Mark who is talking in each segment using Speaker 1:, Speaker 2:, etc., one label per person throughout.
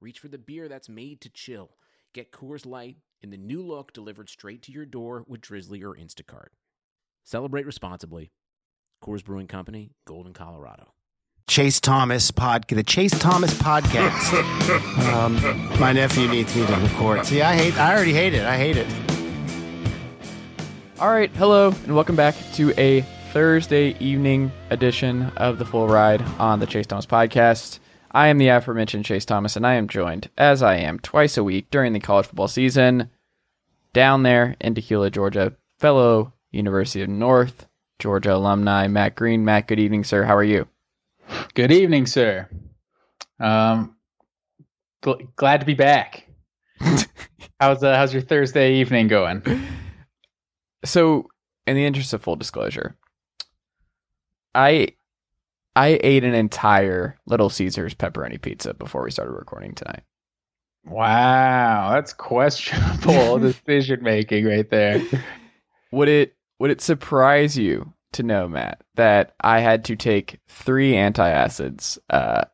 Speaker 1: reach for the beer that's made to chill. Get Coors Light in the new look delivered straight to your door with Drizly or Instacart. Celebrate responsibly. Coors Brewing Company, Golden, Colorado.
Speaker 2: Chase Thomas pod, the Chase Thomas podcast. um, my nephew needs me to record. See, I hate. I already hate it. I hate it.
Speaker 3: All right, hello, and welcome back to a Thursday evening edition of the Full Ride on the Chase Thomas podcast. I am the aforementioned Chase Thomas, and I am joined, as I am twice a week during the college football season, down there in Dacula, Georgia, fellow University of North Georgia alumni Matt Green. Matt, good evening, sir. How are you?
Speaker 4: Good evening, sir. Um, gl- glad to be back. how's uh, how's your Thursday evening going?
Speaker 3: So, in the interest of full disclosure, I I ate an entire Little Caesars pepperoni pizza before we started recording tonight.
Speaker 4: Wow, that's questionable decision making right there.
Speaker 3: Would it would it surprise you to know, Matt, that I had to take three antacids uh,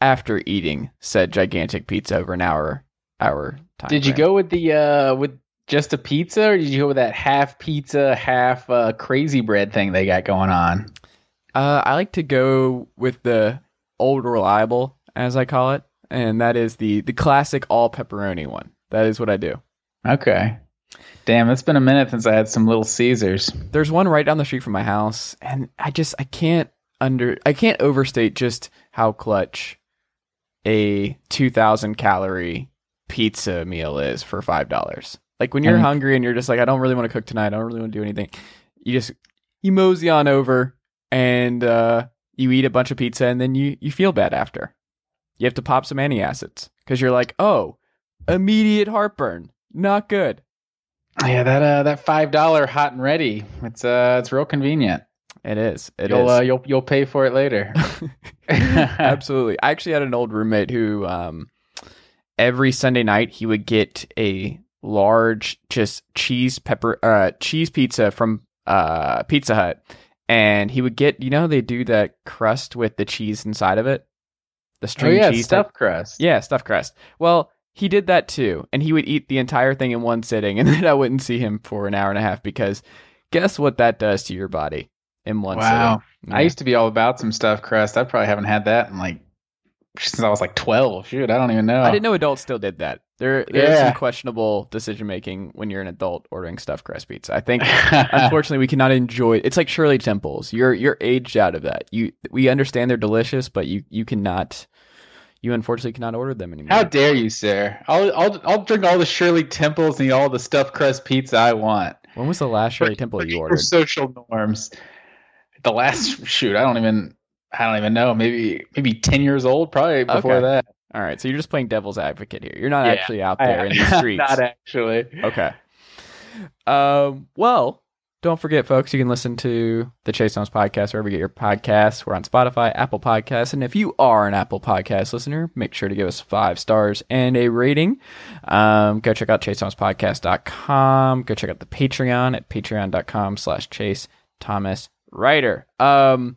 Speaker 3: after eating said gigantic pizza over an hour hour time?
Speaker 4: Did you go with the uh with just a pizza, or did you go with that half pizza, half uh, crazy bread thing they got going on?
Speaker 3: Uh, I like to go with the old reliable, as I call it, and that is the the classic all pepperoni one. That is what I do.
Speaker 4: Okay. Damn, it's been a minute since I had some Little Caesars.
Speaker 3: There's one right down the street from my house, and I just I can't under I can't overstate just how clutch a 2,000 calorie pizza meal is for five dollars. Like when you're hungry and you're just like I don't really want to cook tonight, I don't really want to do anything. You just you mosey on over and uh, you eat a bunch of pizza, and then you you feel bad after. You have to pop some antacids because you're like, oh, immediate heartburn, not good.
Speaker 4: Yeah, that uh that five dollar hot and ready. It's uh it's real convenient.
Speaker 3: It is. It
Speaker 4: you'll
Speaker 3: is.
Speaker 4: uh, you'll you'll pay for it later.
Speaker 3: Absolutely. I actually had an old roommate who um, every Sunday night he would get a large just cheese pepper uh, cheese pizza from uh, Pizza Hut, and he would get you know they do that crust with the cheese inside of it, the
Speaker 4: oh
Speaker 3: string
Speaker 4: yeah,
Speaker 3: cheese
Speaker 4: stuffed
Speaker 3: type-
Speaker 4: crust.
Speaker 3: Yeah, stuffed crust. Well, he did that too, and he would eat the entire thing in one sitting, and then I wouldn't see him for an hour and a half because guess what that does to your body in one
Speaker 4: Wow.
Speaker 3: sitting.
Speaker 4: I used to be all about some stuffed crust. I probably haven't had that in like since I was like twelve. Shoot, I don't even know.
Speaker 3: I didn't know adults still did that. There, there's
Speaker 4: Yeah.
Speaker 3: some questionable decision making when you're an adult ordering stuffed crust pizza. I think, unfortunately, we cannot enjoy. It's like Shirley Temples. You're you're aged out of that. You we understand they're delicious, but you you cannot. You unfortunately cannot order them anymore.
Speaker 4: How dare you, sir? I'll I'll I'll drink all the Shirley Temples and eat all the stuffed crust pizza I want.
Speaker 3: when was the last Shirley Temple you ordered?
Speaker 4: social norms. The last shoot, I don't even I don't even know. Maybe maybe ten years old, probably before
Speaker 3: Okay.
Speaker 4: that.
Speaker 3: All right, so you're just playing devil's advocate here. You're not
Speaker 4: Yeah,
Speaker 3: actually out there in the streets.
Speaker 4: Not actually.
Speaker 3: Okay. Um, well, don't forget, folks, you can listen to the Chase Thomas podcast wherever you get your podcasts. We're on Spotify, Apple Podcasts. And if you are an Apple Podcast listener, make sure to give us five stars and a rating. Um, go check out chasethomaspodcast.com. Go check out the Patreon at patreon.com slash Chase Thomas Writer. Um,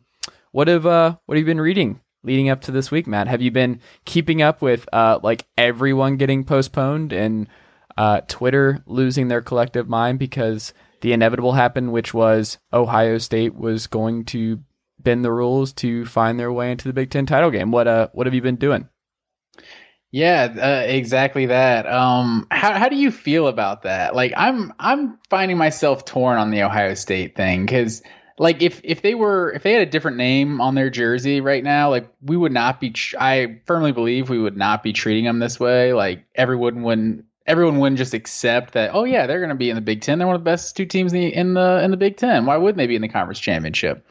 Speaker 3: what have, uh, what have you been reading leading up to this week, Matt? Have you been keeping up with, uh, like everyone getting postponed and, uh, Twitter losing their collective mind because the inevitable happened, which was Ohio State was going to bend the rules to find their way into the Big Ten title game. What uh, what have you been doing?
Speaker 4: Yeah, uh, exactly that. Um, how how do you feel about that? Like, I'm I'm finding myself torn on the Ohio State thing because, like, if if they were if they had a different name on their jersey right now, like, we would not be. Tr- I firmly believe we would not be treating them this way. Like, everyone wouldn't everyone wouldn't just accept that. Oh yeah, they're going to be in the Big Ten. They're one of the best two teams in the in the in the Big Ten. Why wouldn't they be in the conference championship?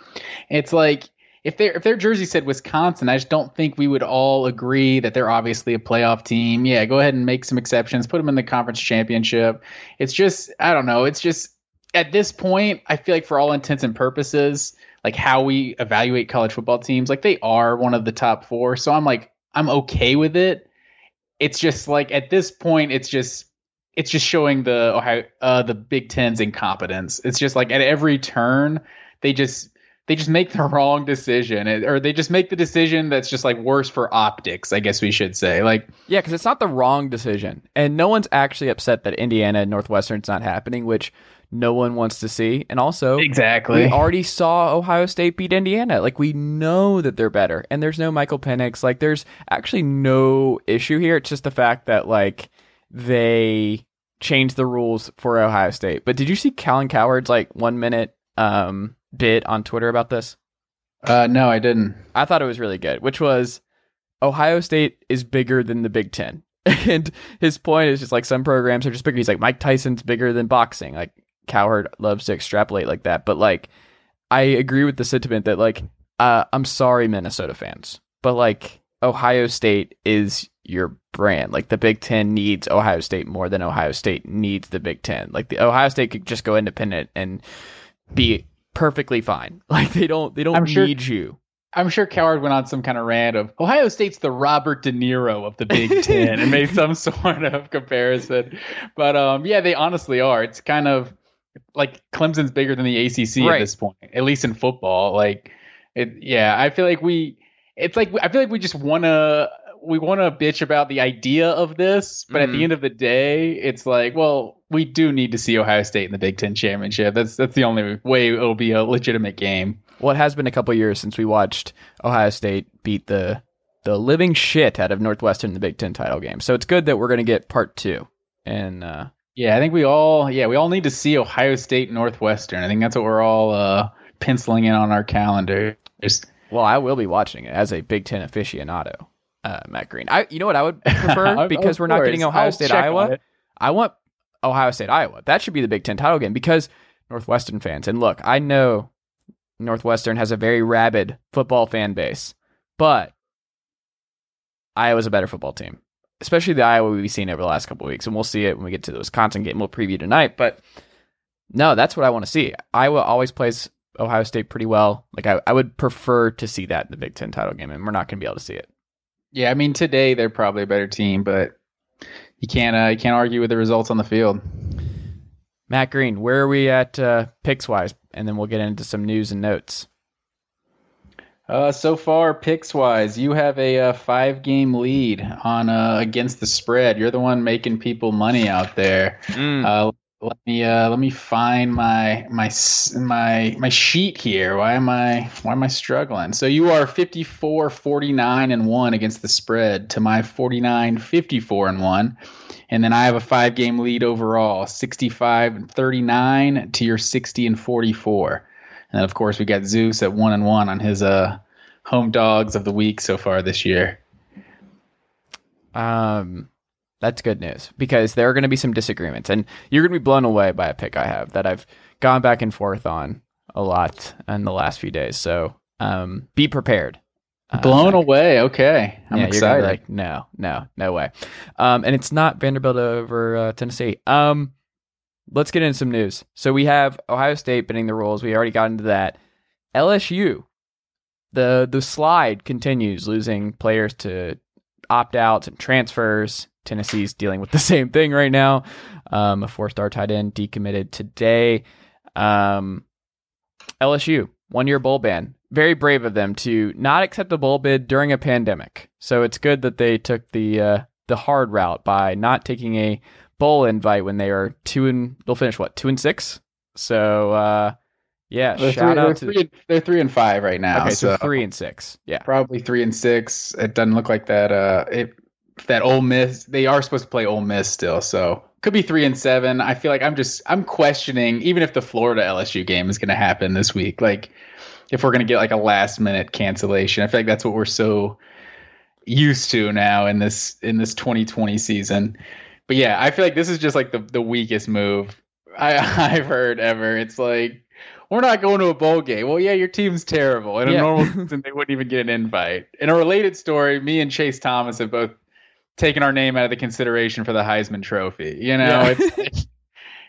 Speaker 4: It's like if their if their jersey said Wisconsin, I just don't think we would all agree that they're obviously a playoff team. Yeah, go ahead and make some exceptions, put them in the conference championship. It's just I don't know. It's just at this point, I feel like for all intents and purposes, like how we evaluate college football teams, like they are one of the top four. So I'm like I'm okay with it. It's just like at this point, it's just it's just showing the Ohio uh, the Big Ten's incompetence. It's just like at every turn, they just they just make the wrong decision or they just make the decision that's just like worse for optics i guess we should say like
Speaker 3: yeah because it's not the wrong decision and no one's actually upset that indiana and northwestern's not happening which no one wants to see and also
Speaker 4: exactly
Speaker 3: we already saw ohio state beat indiana like we know that they're better and there's no michael Penix. like there's actually no issue here it's just the fact that like they changed the rules for ohio state but did you see Colin Cowherd's like one minute um bit on Twitter about this?
Speaker 4: Uh, no, I didn't.
Speaker 3: I thought it was really good, which was Ohio State is bigger than the Big Ten. and his point is just like some programs are just bigger. He's like, Mike Tyson's bigger than boxing. Like, Cowherd loves to extrapolate like that. But like, I agree with the sentiment that like, uh, I'm sorry, Minnesota fans, but like, Ohio State is your brand. Like the Big Ten needs Ohio State more than Ohio State needs the Big Ten. Like the Ohio State could just go independent and be perfectly fine. Like they don't they don't I'm need sure, you.
Speaker 4: I'm sure Cowherd went on some kind of rant of Ohio State's the Robert De Niro of the Big Ten and made some sort of comparison. But um, yeah, they honestly are. It's kind of like Clemson's bigger than the ACC right. at this point, at least in football. Like, it, yeah, I feel like we. It's like I feel like we just want to we want to bitch about the idea of this, but mm-hmm. at the mm-hmm. end of the day, it's like, well, we do need to see Ohio State in the Big Ten championship. That's that's the only way it'll be a legitimate game.
Speaker 3: Well, it has been a couple years since we watched Ohio State beat the the living shit out of Northwestern in the Big Ten title game. So it's good that we're going to get part two. And uh,
Speaker 4: yeah, I think we all yeah we all need to see Ohio State Northwestern. I think that's what we're all uh, penciling in on our calendar. Just
Speaker 3: well, I will be watching it as a Big Ten aficionado uh, Matt Green. I, you know what I would prefer because we're not getting Ohio I'll State Iowa. I want Ohio State Iowa. That should be the Big Ten title game because Northwestern fans. And look, I know Northwestern has a very rabid football fan base, but Iowa's a better football team, especially the Iowa we've seen over the last couple weeks, and we'll see it when we get to the Wisconsin game. We'll preview tonight, but no, that's what I want to see. Iowa always plays Ohio State pretty well. Like I, I would prefer to see that in the Big Ten title game, and we're not going to be able to see it.
Speaker 4: Yeah, I mean today they're probably a better team, but you can't uh, you can't argue with the results on the field.
Speaker 3: Matt Green, where are we at uh, picks wise? And then we'll get into some news and notes.
Speaker 4: Uh, so far, picks wise, you have a, uh, five game lead on uh, against the spread. You're the one making people money out there. Mm. Uh, let me uh, let me find my my my my sheet here. Why am I why am I struggling? So you are 54 49 and 1 against the spread to my 49 54 and 1. And then I have a 5 game lead overall, 65 and 39 to your 60 and 44. And then of course we got Zeus at 1 and 1 on his uh home dogs of the week so far this year.
Speaker 3: Um that's good news because there are going to be some disagreements, and you're going to be blown away by a pick I have that I've gone back and forth on a lot in the last few days. So um, be prepared.
Speaker 4: Uh, blown away. Okay, I'm yeah, excited.
Speaker 3: like, no, no, no way. Um, and it's not Vanderbilt over uh, Tennessee. Um, let's get into some news. So we have Ohio State bending the rules. We already got into that. LSU, the the slide continues, losing players to opt outs and transfers. Tennessee's dealing with the same thing right now. Um, a four star tight end decommitted today. Um, LSU, one year bowl ban. Very brave of them to not accept a bowl bid during a pandemic. So it's good that they took the uh, the hard route by not taking a bowl invite when they are two and they'll finish what two and six. So uh, yeah,
Speaker 4: they're
Speaker 3: shout
Speaker 4: three,
Speaker 3: out
Speaker 4: they're
Speaker 3: to
Speaker 4: three, they're three and five right now.
Speaker 3: Okay, so, so, three and six. Yeah,
Speaker 4: probably three and six. It doesn't look like that. Uh, it that Ole Miss they are supposed to play Ole Miss still, so could be three and seven. I feel like I'm just I'm questioning even if the Florida LSU game is going to happen this week. Like if we're going to get like a last minute cancellation, I feel like that's what we're so used to now in this in this 2020 season. But yeah, I feel like this is just like the the weakest move I, I've heard ever. It's like we're not going to a bowl game. Well, yeah, your team's terrible. In a
Speaker 3: Yeah.
Speaker 4: normal season, they wouldn't even get an invite. In a related story, me and Chase Thomas have both taken our name out of the consideration for the Heisman Trophy. You know,
Speaker 3: Yeah.
Speaker 4: it's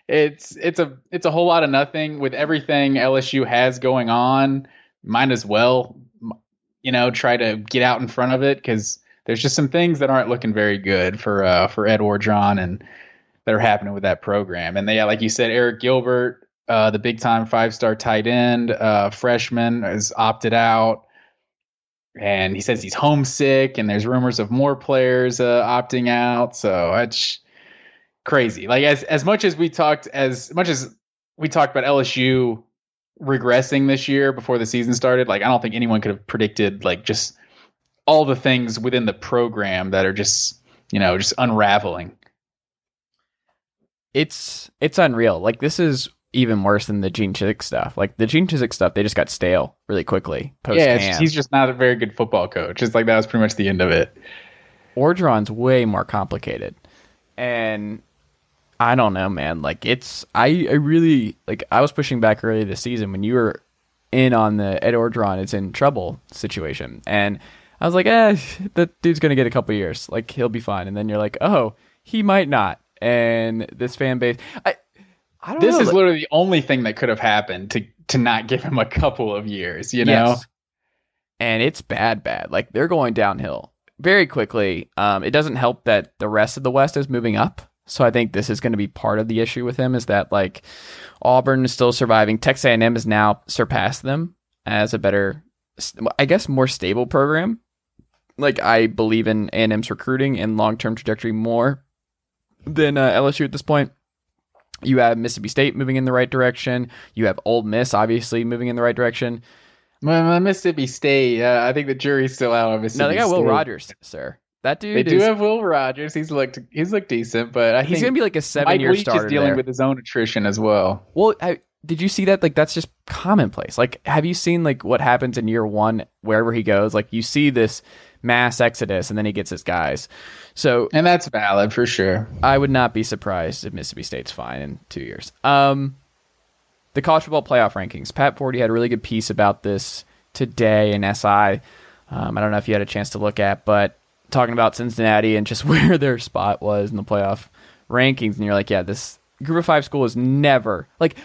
Speaker 4: it's it's a it's a whole lot of nothing with everything LSU has going on. Might as well, you know, try to get out in front of it because there's just some things that aren't looking very good for uh, for Ed Orgeron and that are happening with that program. And they, like you said, Arik Gilbert, uh, the big time five star tight end, uh, freshman, has opted out. And he says he's homesick, and there's rumors of more players uh, opting out. So it's crazy. Like as as much as we talked, as much as we talked about LSU regressing this year before the season started, like I don't think anyone could have predicted like just all the things within the program that are just you know just unraveling.
Speaker 3: it's it's unreal. Like this is even worse than the Gene Chizik stuff. Like the Gene Chizik stuff, they just got stale really quickly. Post
Speaker 4: yeah, it's, he's just not a very good football coach. It's like that was pretty much the end of it.
Speaker 3: Orgeron's way more complicated, and I don't know, man. Like it's I I really like I was pushing back early this season when you were in on the Ed Orgeron is in trouble situation, and I was like, eh, that dude's gonna get a couple years, like he'll be fine, and then you're like, oh, he might not, and this fan base, I. I don't know.
Speaker 4: This
Speaker 3: know,
Speaker 4: is
Speaker 3: like-
Speaker 4: literally the only thing that could have happened to to not give him a couple of years. You know,
Speaker 3: Yes. And it's bad, bad. Like they're going downhill very quickly. Um, it doesn't help that the rest of the West is moving up. So I think this is going to be part of the issue with him is that like Auburn is still surviving. Texas A&M has now surpassed them as a better, I guess, more stable program. Like I believe in A&M's recruiting and long term trajectory more than uh, LSU at this point. You have Mississippi State moving in the right direction. You have Ole Miss obviously moving in the right direction.
Speaker 4: Well, Mississippi State. Uh, I think the jury's still out on Mississippi.
Speaker 3: No, they got Will
Speaker 4: State.
Speaker 3: Rogers, sir. That dude
Speaker 4: They do
Speaker 3: is
Speaker 4: have Will Rogers. He's looked he's looked decent, but I
Speaker 3: he's
Speaker 4: think
Speaker 3: gonna be like a
Speaker 4: Mike
Speaker 3: seven-year
Speaker 4: Leach
Speaker 3: starter
Speaker 4: is dealing
Speaker 3: there.
Speaker 4: with his own attrition as well.
Speaker 3: well, I, did you see that? Like that's just commonplace. Like, have you seen like what happens in year one wherever he goes? Like you see this mass exodus, and then he gets his guys. So
Speaker 4: And that's valid for sure.
Speaker 3: I would not be surprised if Mississippi State's fine in two years. Um, the college football playoff rankings. Pat Forde had a really good piece about this today in SI. Um, I don't know if you had a chance to look at, but talking about Cincinnati and just where their spot was in the playoff rankings, and you're like, yeah, this Group of Five school is never like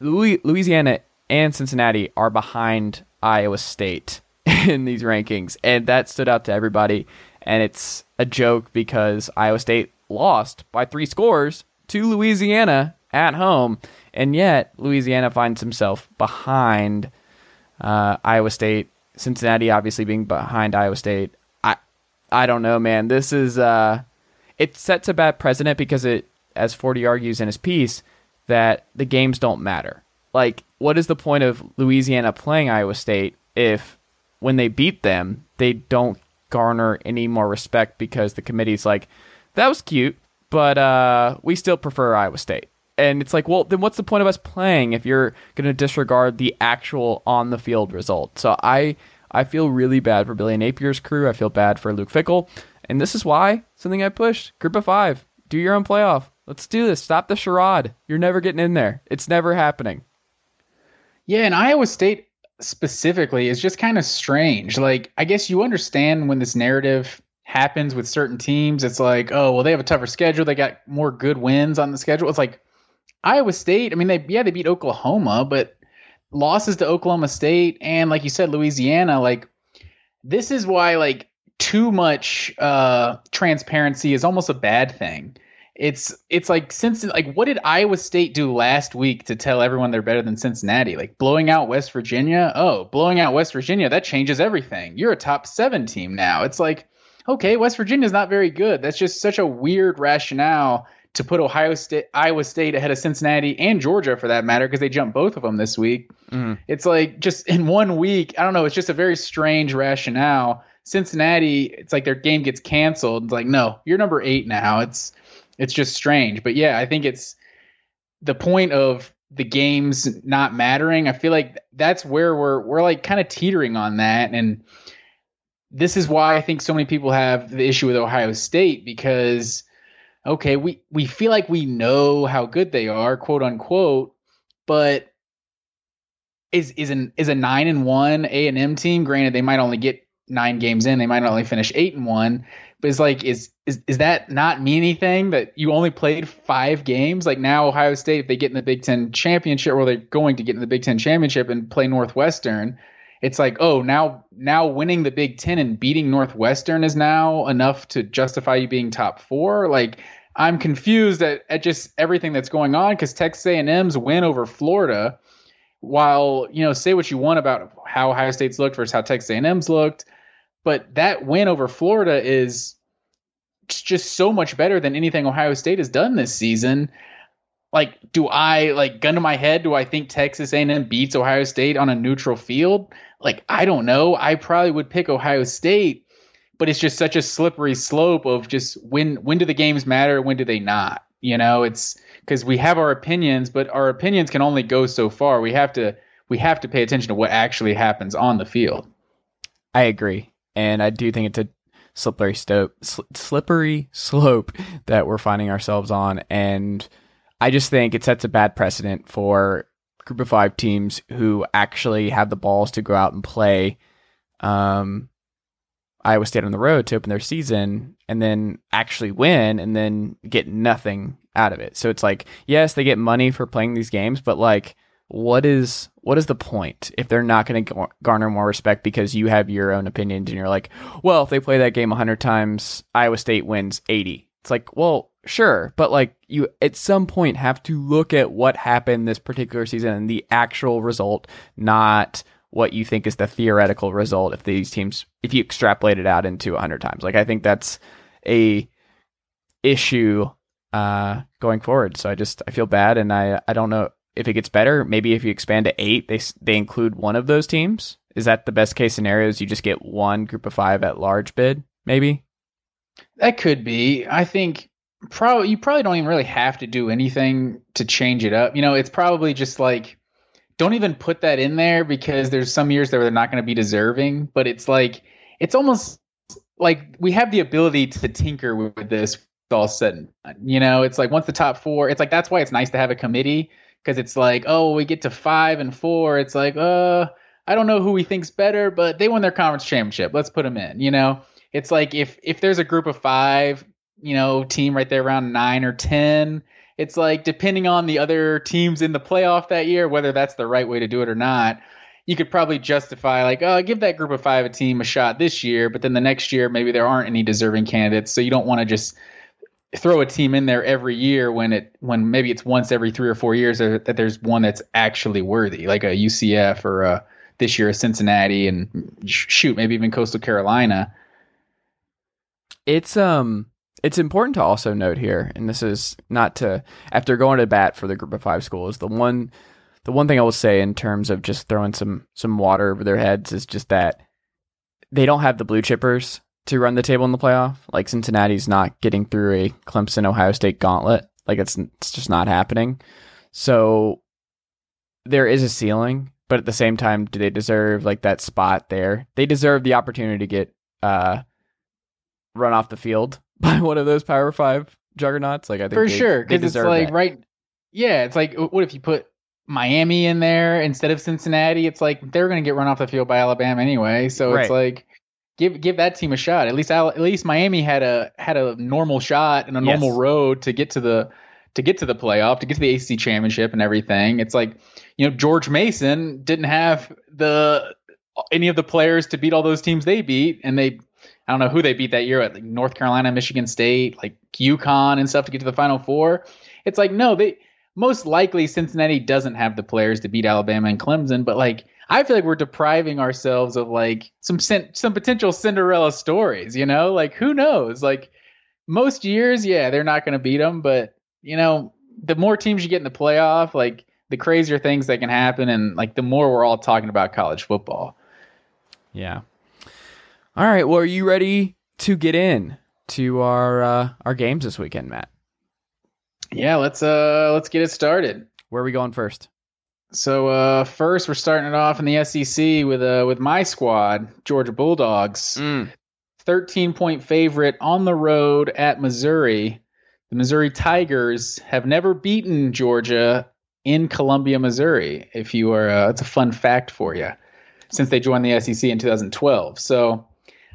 Speaker 3: Louisiana and Cincinnati are behind Iowa State in these rankings, and that stood out to everybody. And it's a joke because Iowa State lost by three scores to Louisiana at home, and yet Louisiana finds himself behind uh, Iowa State. Cincinnati obviously being behind Iowa State. I I don't know, man. This is uh, it sets a bad precedent because it, as Forde argues in his piece, that the games don't matter. Like, what is the point of Louisiana playing Iowa State if when they beat them, they don't garner any more respect because the committee's like, that was cute, but uh, we still prefer Iowa State. And it's like, well, then what's the point of us playing if you're going to disregard the actual on the field result? So I I feel really bad for Billy Napier's crew. I feel bad for Luke Fickell. And this is why something I pushed. Group of five. Do your own playoff. Let's do this. Stop the charade. You're never getting in there. It's never happening.
Speaker 4: Yeah, and Iowa State specifically is just kind of strange. Like, I guess you understand when this narrative happens with certain teams. It's like, oh, well, they have a tougher schedule. They got more good wins on the schedule. It's like Iowa State. I mean, they yeah, they beat Oklahoma, but losses to Oklahoma State and like you said, Louisiana. Like, this is why like too much uh, transparency is almost a bad thing. It's it's like since like what did Iowa State do last week to tell everyone they're better than Cincinnati? Like blowing out West Virginia? Oh, blowing out West Virginia, that changes everything. You're a top 7 team now. It's like okay, West Virginia's not very good. That's just such a weird rationale to put Ohio State Iowa State ahead of Cincinnati and Georgia for that matter because they jumped both of them this week.
Speaker 3: Mhm.
Speaker 4: It's like just in one week, I don't know, it's just a very strange rationale. Cincinnati, it's like their game gets canceled. It's like, no, you're number 8 now. It's it's just strange. But yeah, I think it's the point of the games not mattering. I feel like that's where we're we're like kind of teetering on that and this is why I think so many people have the issue with Ohio State because okay, we we feel like we know how good they are, quote unquote, but is is an is a 9 and 1 A&M team, granted they might only get 9 games in, they might only finish 8 and 1, is like is is is that not mean anything that you only played five games? Like now Ohio State, if they get in the Big Ten championship, or they're going to get in the Big Ten championship and play Northwestern, it's like oh now now winning the Big Ten and beating Northwestern is now enough to justify you being top four. Like I'm confused at, at just everything that's going on because Texas A&M's win over Florida, while you know say what you want about how Ohio State's looked versus how Texas A&M's looked but that win over Florida is just so much better than anything Ohio State has done this season. Like, do I like gun to my head? Do I think Texas A&M beats Ohio State on a neutral field? Like, I don't know. I probably would pick Ohio State, but it's just such a slippery slope of just when when do the games matter? When do they not? You know, it's because we have our opinions, but our opinions can only go so far. We have to we have to pay attention to what actually happens on the field.
Speaker 3: I agree, and I do think it's a slippery slope, slippery slope that we're finding ourselves on, and I just think it sets a bad precedent for group of five teams who actually have the balls to go out and play um, Iowa State on the road to open their season and then actually win and then get nothing out of it. So it's like, yes, they get money for playing these games, but like what is what is the point if they're not going to garner more respect because you have your own opinions and you're like, well, if they play that game 100 times, Iowa State wins 80. It's like, well, sure, but like you at some point have to look at what happened this particular season and the actual result, not what you think is the theoretical result if these teams if you extrapolate it out into 100 times. Like I think that's a issue uh going forward. So I just I feel bad and I I don't know if it gets better, maybe if you expand to eight, they they include one of those teams. Is that the best case scenario? Is you just get one group of five at large bid? Maybe
Speaker 4: that could be. I think probably you probably don't even really have to do anything to change it up. You know, it's probably just like don't even put that in there because there's some years that they're not going to be deserving. But it's like it's almost like we have the ability to tinker with this all said and. You know, it's like once the top four, it's like that's why it's nice to have a committee because it's like, oh, we get to five and four. It's like, uh, I don't know who we think's better, but they won their conference championship. Let's put them in. You know, it's like if if there's a group of five, you know, team right there around nine or ten. It's like depending on the other teams in the playoff that year, whether that's the right way to do it or not, you could probably justify like, oh, give that group of five a team a shot this year, but then the next year maybe there aren't any deserving candidates, so you don't want to just throw a team in there every year when it when maybe it's once every three or four years that there's one that's actually worthy, like a UCF or a, this year a Cincinnati and shoot maybe even Coastal Carolina.
Speaker 3: It's um it's important to also note here, and this is not to after going to bat for the group of five schools, the one the one thing I will say in terms of just throwing some some water over their heads is just that they don't have the blue chippers to run the table in the playoff. Like Cincinnati's not getting through a Clemson Ohio State gauntlet. Like it's it's just not happening. So there is a ceiling, but at the same time, do they deserve like that spot there? They deserve the opportunity to get uh run off the field by one of those Power Five juggernauts. Like I think
Speaker 4: for
Speaker 3: they,
Speaker 4: sure
Speaker 3: because
Speaker 4: it's like
Speaker 3: that.
Speaker 4: right. Yeah, it's like what if you put Miami in there instead of Cincinnati? It's like they're going to get run off the field by Alabama anyway. So
Speaker 3: right.
Speaker 4: it's like give give that team a shot. At least at least Miami had a had a normal shot and a normal
Speaker 3: Yes.
Speaker 4: road to get to the to get to the playoff, to get to the ACC championship and everything. It's like, you know, George Mason didn't have the any of the players to beat all those teams they beat and they I don't know who they beat that year at like North Carolina, Michigan State, like UConn and stuff to get to the final four. It's like no, they most likely Cincinnati doesn't have the players to beat Alabama and Clemson, but like I feel like we're depriving ourselves of like some some potential Cinderella stories. You know, like who knows? Like most years, yeah, they're not going to beat them, but you know, the more teams you get in the playoff, like the crazier things that can happen, and like the more we're all talking about college football.
Speaker 3: Yeah. All right. Well, are you ready to get in to our uh, our games this weekend, Matt?
Speaker 4: Yeah, let's uh let's get it started.
Speaker 3: Where are we going first?
Speaker 4: So uh, first, we're starting it off in the SEC with uh, with my squad, Georgia Bulldogs.
Speaker 3: Mm.
Speaker 4: 13 point favorite on the road at Missouri. The Missouri Tigers have never beaten Georgia in Columbia, Missouri. If you are, uh, it's a fun fact for you, since they joined the SEC in 2012. So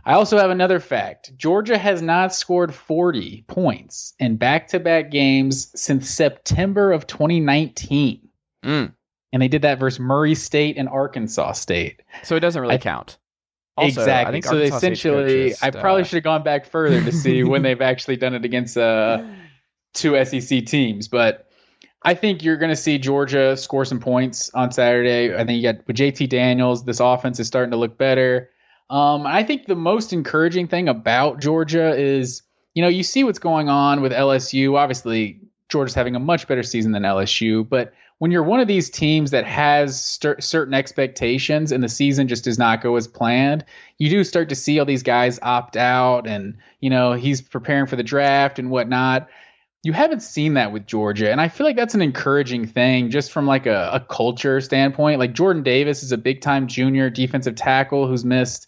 Speaker 4: I also have another fact. Georgia has not scored 40 points in back-to-back games since September of 2019.
Speaker 3: Mm.
Speaker 4: And they did that versus Murray State and Arkansas State.
Speaker 3: So it doesn't really
Speaker 4: I-
Speaker 3: count. Also,
Speaker 4: exactly. So essentially,
Speaker 3: is,
Speaker 4: I probably
Speaker 3: uh,
Speaker 4: should have gone back further to see when they've actually done it against uh, two SEC teams. But I think you're going to see Georgia score some points on Saturday. I think you got with JT Daniels, this offense is starting to look better. Um, I think the most encouraging thing about Georgia is, you know, you see what's going on with LSU. Obviously, Georgia's having a much better season than LSU, but when you're one of these teams that has cer- certain expectations and the season just does not go as planned, you do start to see all these guys opt out and, you know, he's preparing for the draft and whatnot. You haven't seen that with Georgia. And I feel like that's an encouraging thing just from like a, a culture standpoint. Like Jordan Davis is a big time junior defensive tackle who's missed,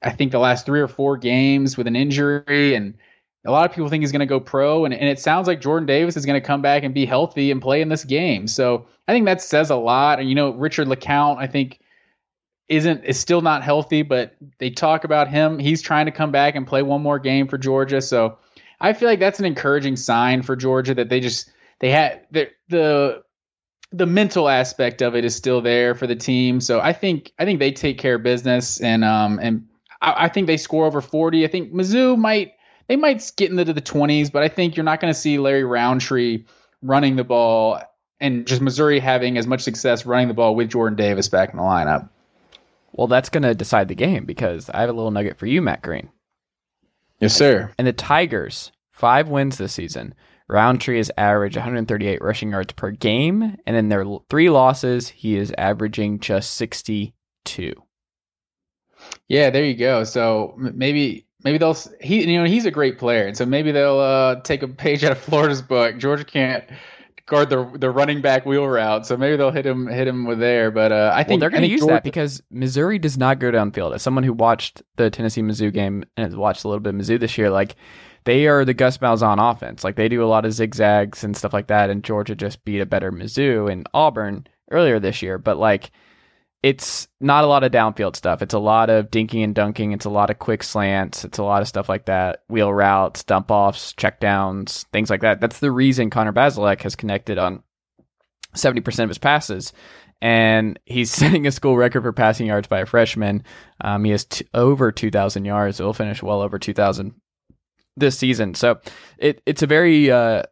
Speaker 4: I think, the last three or four games with an injury. And a lot of people think he's going to go pro, and, and it sounds like Jordan Davis is going to come back and be healthy and play in this game. So I think that says a lot. And you know, Richard LeCounte, I think, isn't is still not healthy, but they talk about him. He's trying to come back and play one more game for Georgia. So I feel like that's an encouraging sign for Georgia that they just they had the the the mental aspect of it is still there for the team. So I think I think they take care of business and um and I, I think they score over forty. I think Mizzou might they might get into the 20s, but I think you're not going to see Larry Rountree running the ball and just Missouri having as much success running the ball with Jordan Davis back in the lineup.
Speaker 3: Well, that's going to decide the game because I have a little nugget for you, Matt Green.
Speaker 4: Yes, sir.
Speaker 3: And the Tigers, five wins this season. Roundtree has averaged 138 rushing yards per game, and in their three losses, he is averaging just 62.
Speaker 4: Yeah, there you go. So maybe maybe they'll he you know he's a great player, and so maybe they'll uh, take a page out of Florida's book. Georgia can't guard the the running back wheel route, so maybe they'll hit him hit him with there. But uh, I
Speaker 3: Well,
Speaker 4: think
Speaker 3: they're going to use
Speaker 4: Georgia-
Speaker 3: that because Missouri does not go downfield. As someone who watched the Tennessee Mizzou game and has watched a little bit of Mizzou this year, like they are the Gus Malzahn offense. Like they do a lot of zigzags and stuff like that. And Georgia just beat a better Mizzou and Auburn earlier this year. But like it's not a lot of downfield stuff. It's a lot of dinking and dunking. It's a lot of quick slants. It's a lot of stuff like that. Wheel routes, dump offs, check downs, things like that. That's the reason Connor Bazelak has connected on 70% of his passes. And he's setting a school record for passing yards by a freshman. Um, he has t- over 2,000 yards. He'll finish well over 2,000 this season. So it, it's a very, uh,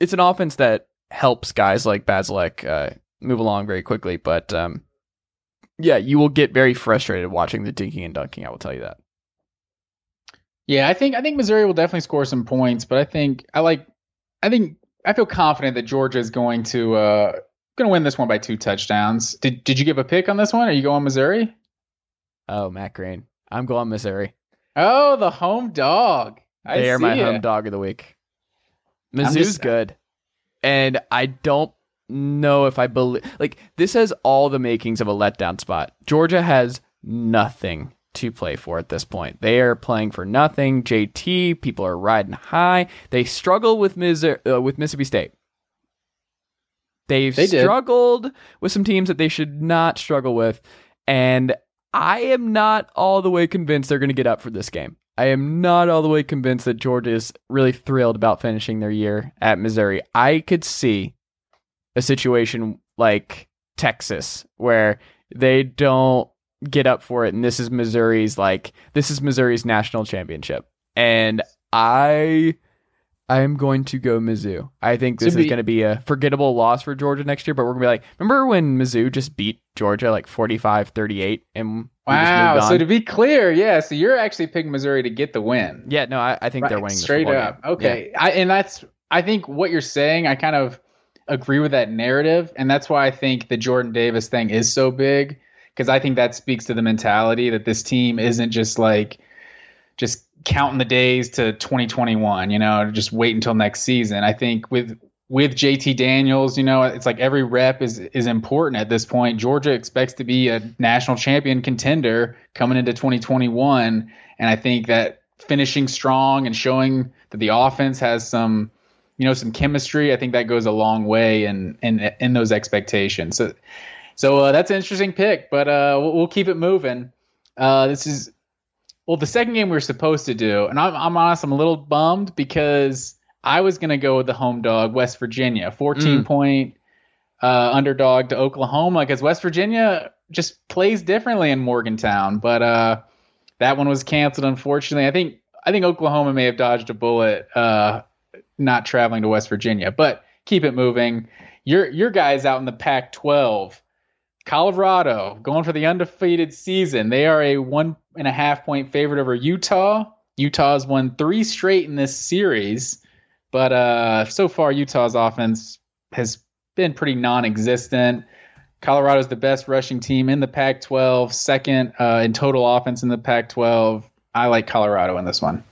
Speaker 3: it's an offense that helps guys like Basilek uh, move along very quickly. But um, yeah, you will get very frustrated watching the dinking and dunking. I will tell you that.
Speaker 4: Yeah, I think I think Missouri will definitely score some points, but I think I like I think I feel confident that Georgia is going to uh going to win this one by two touchdowns. Did did you give a pick on this one? Are you going Missouri?
Speaker 3: Oh, Matt Green. I'm going Missouri.
Speaker 4: Oh, the home dog. I
Speaker 3: They are my
Speaker 4: ya.
Speaker 3: home dog of the week. Mizzou's
Speaker 4: just-
Speaker 3: good, and I don't know if I believe. Like this has all the makings of a letdown spot. Georgia has nothing to play for at this point. They are playing for nothing. JT, people are riding high. They struggle with Missouri, uh, with Mississippi State. They've
Speaker 4: They did.
Speaker 3: struggled with some teams that they should not struggle with, and I am not all the way convinced they're going to get up for this game. I am not all the way convinced that Georgia is really thrilled about finishing their year at Missouri. I could see a situation like Texas where they don't get up for it and this is Missouri's like this is Missouri's national championship. And I I'm going to go Mizzou. I think this is going to be a forgettable loss for Georgia next year, but we're going to be like, remember when Mizzou just beat Georgia like 45-38 and
Speaker 4: Wow. So to be clear, yeah, so you're actually picking Missouri to get the win.
Speaker 3: Yeah, no, I, I think they're
Speaker 4: Right,
Speaker 3: winning the
Speaker 4: straight up.
Speaker 3: game.
Speaker 4: Okay, I, and that's I think what you're saying. I kind of agree with that narrative, and that's why I think the Jordan Davis thing is so big because I think that speaks to the mentality that this team isn't just like just counting the days to 2021. You know, just wait until next season. I think with with JT Daniels, you know, it's like every rep is is important at this point. Georgia expects to be a national champion contender coming into 2021, and I think that finishing strong and showing that the offense has some you know some chemistry. I think that goes a long way in in in those expectations. So so uh, that's an interesting pick, but uh, we'll, we'll keep it moving. Uh, this is well the second game we were supposed to do, and I'm I'm honest, I'm a little bummed because I was gonna go with the home dog, West Virginia, 14
Speaker 3: Mm.
Speaker 4: point uh, underdog to Oklahoma, because West Virginia just plays differently in Morgantown, but uh, that one was canceled unfortunately. I think I think Oklahoma may have dodged a bullet uh, not traveling to West Virginia, but keep it moving. Your your guys out in the Pac-12, Colorado going for the undefeated season. They are a one and a half point favorite over Utah. Utah's won three straight in this series, but uh, so far Utah's offense has been pretty non-existent. Colorado's the best rushing team in the Pac-12, second uh, in total offense in the Pac-12. I like Colorado in this one.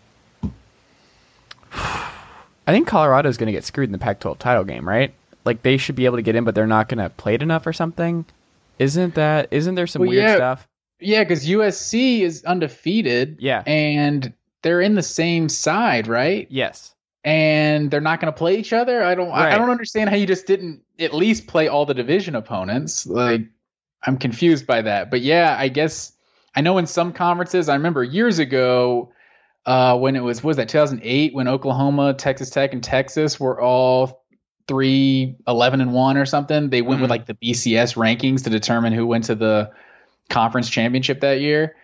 Speaker 3: I think Colorado's going to get screwed in the Pac-12 title game, right? Like they should be able to get in, but they're not going to have played enough or something. Isn't that? Isn't there some
Speaker 4: Well,
Speaker 3: weird
Speaker 4: yeah.
Speaker 3: stuff?
Speaker 4: Yeah, because USC is undefeated.
Speaker 3: Yeah.
Speaker 4: and they're in the same side, right?
Speaker 3: Yes.
Speaker 4: And they're not going to play each other. I don't.
Speaker 3: Right.
Speaker 4: I don't understand how you just didn't at least play all the division opponents. Like, I'm confused by that. But yeah, I guess I know in some conferences. I remember years ago uh, when it was what was that 2008 when Oklahoma, Texas Tech, and Texas were all three 11 and one or something. They went with
Speaker 3: Mhm.
Speaker 4: like the BCS rankings to determine who went to the conference championship that year.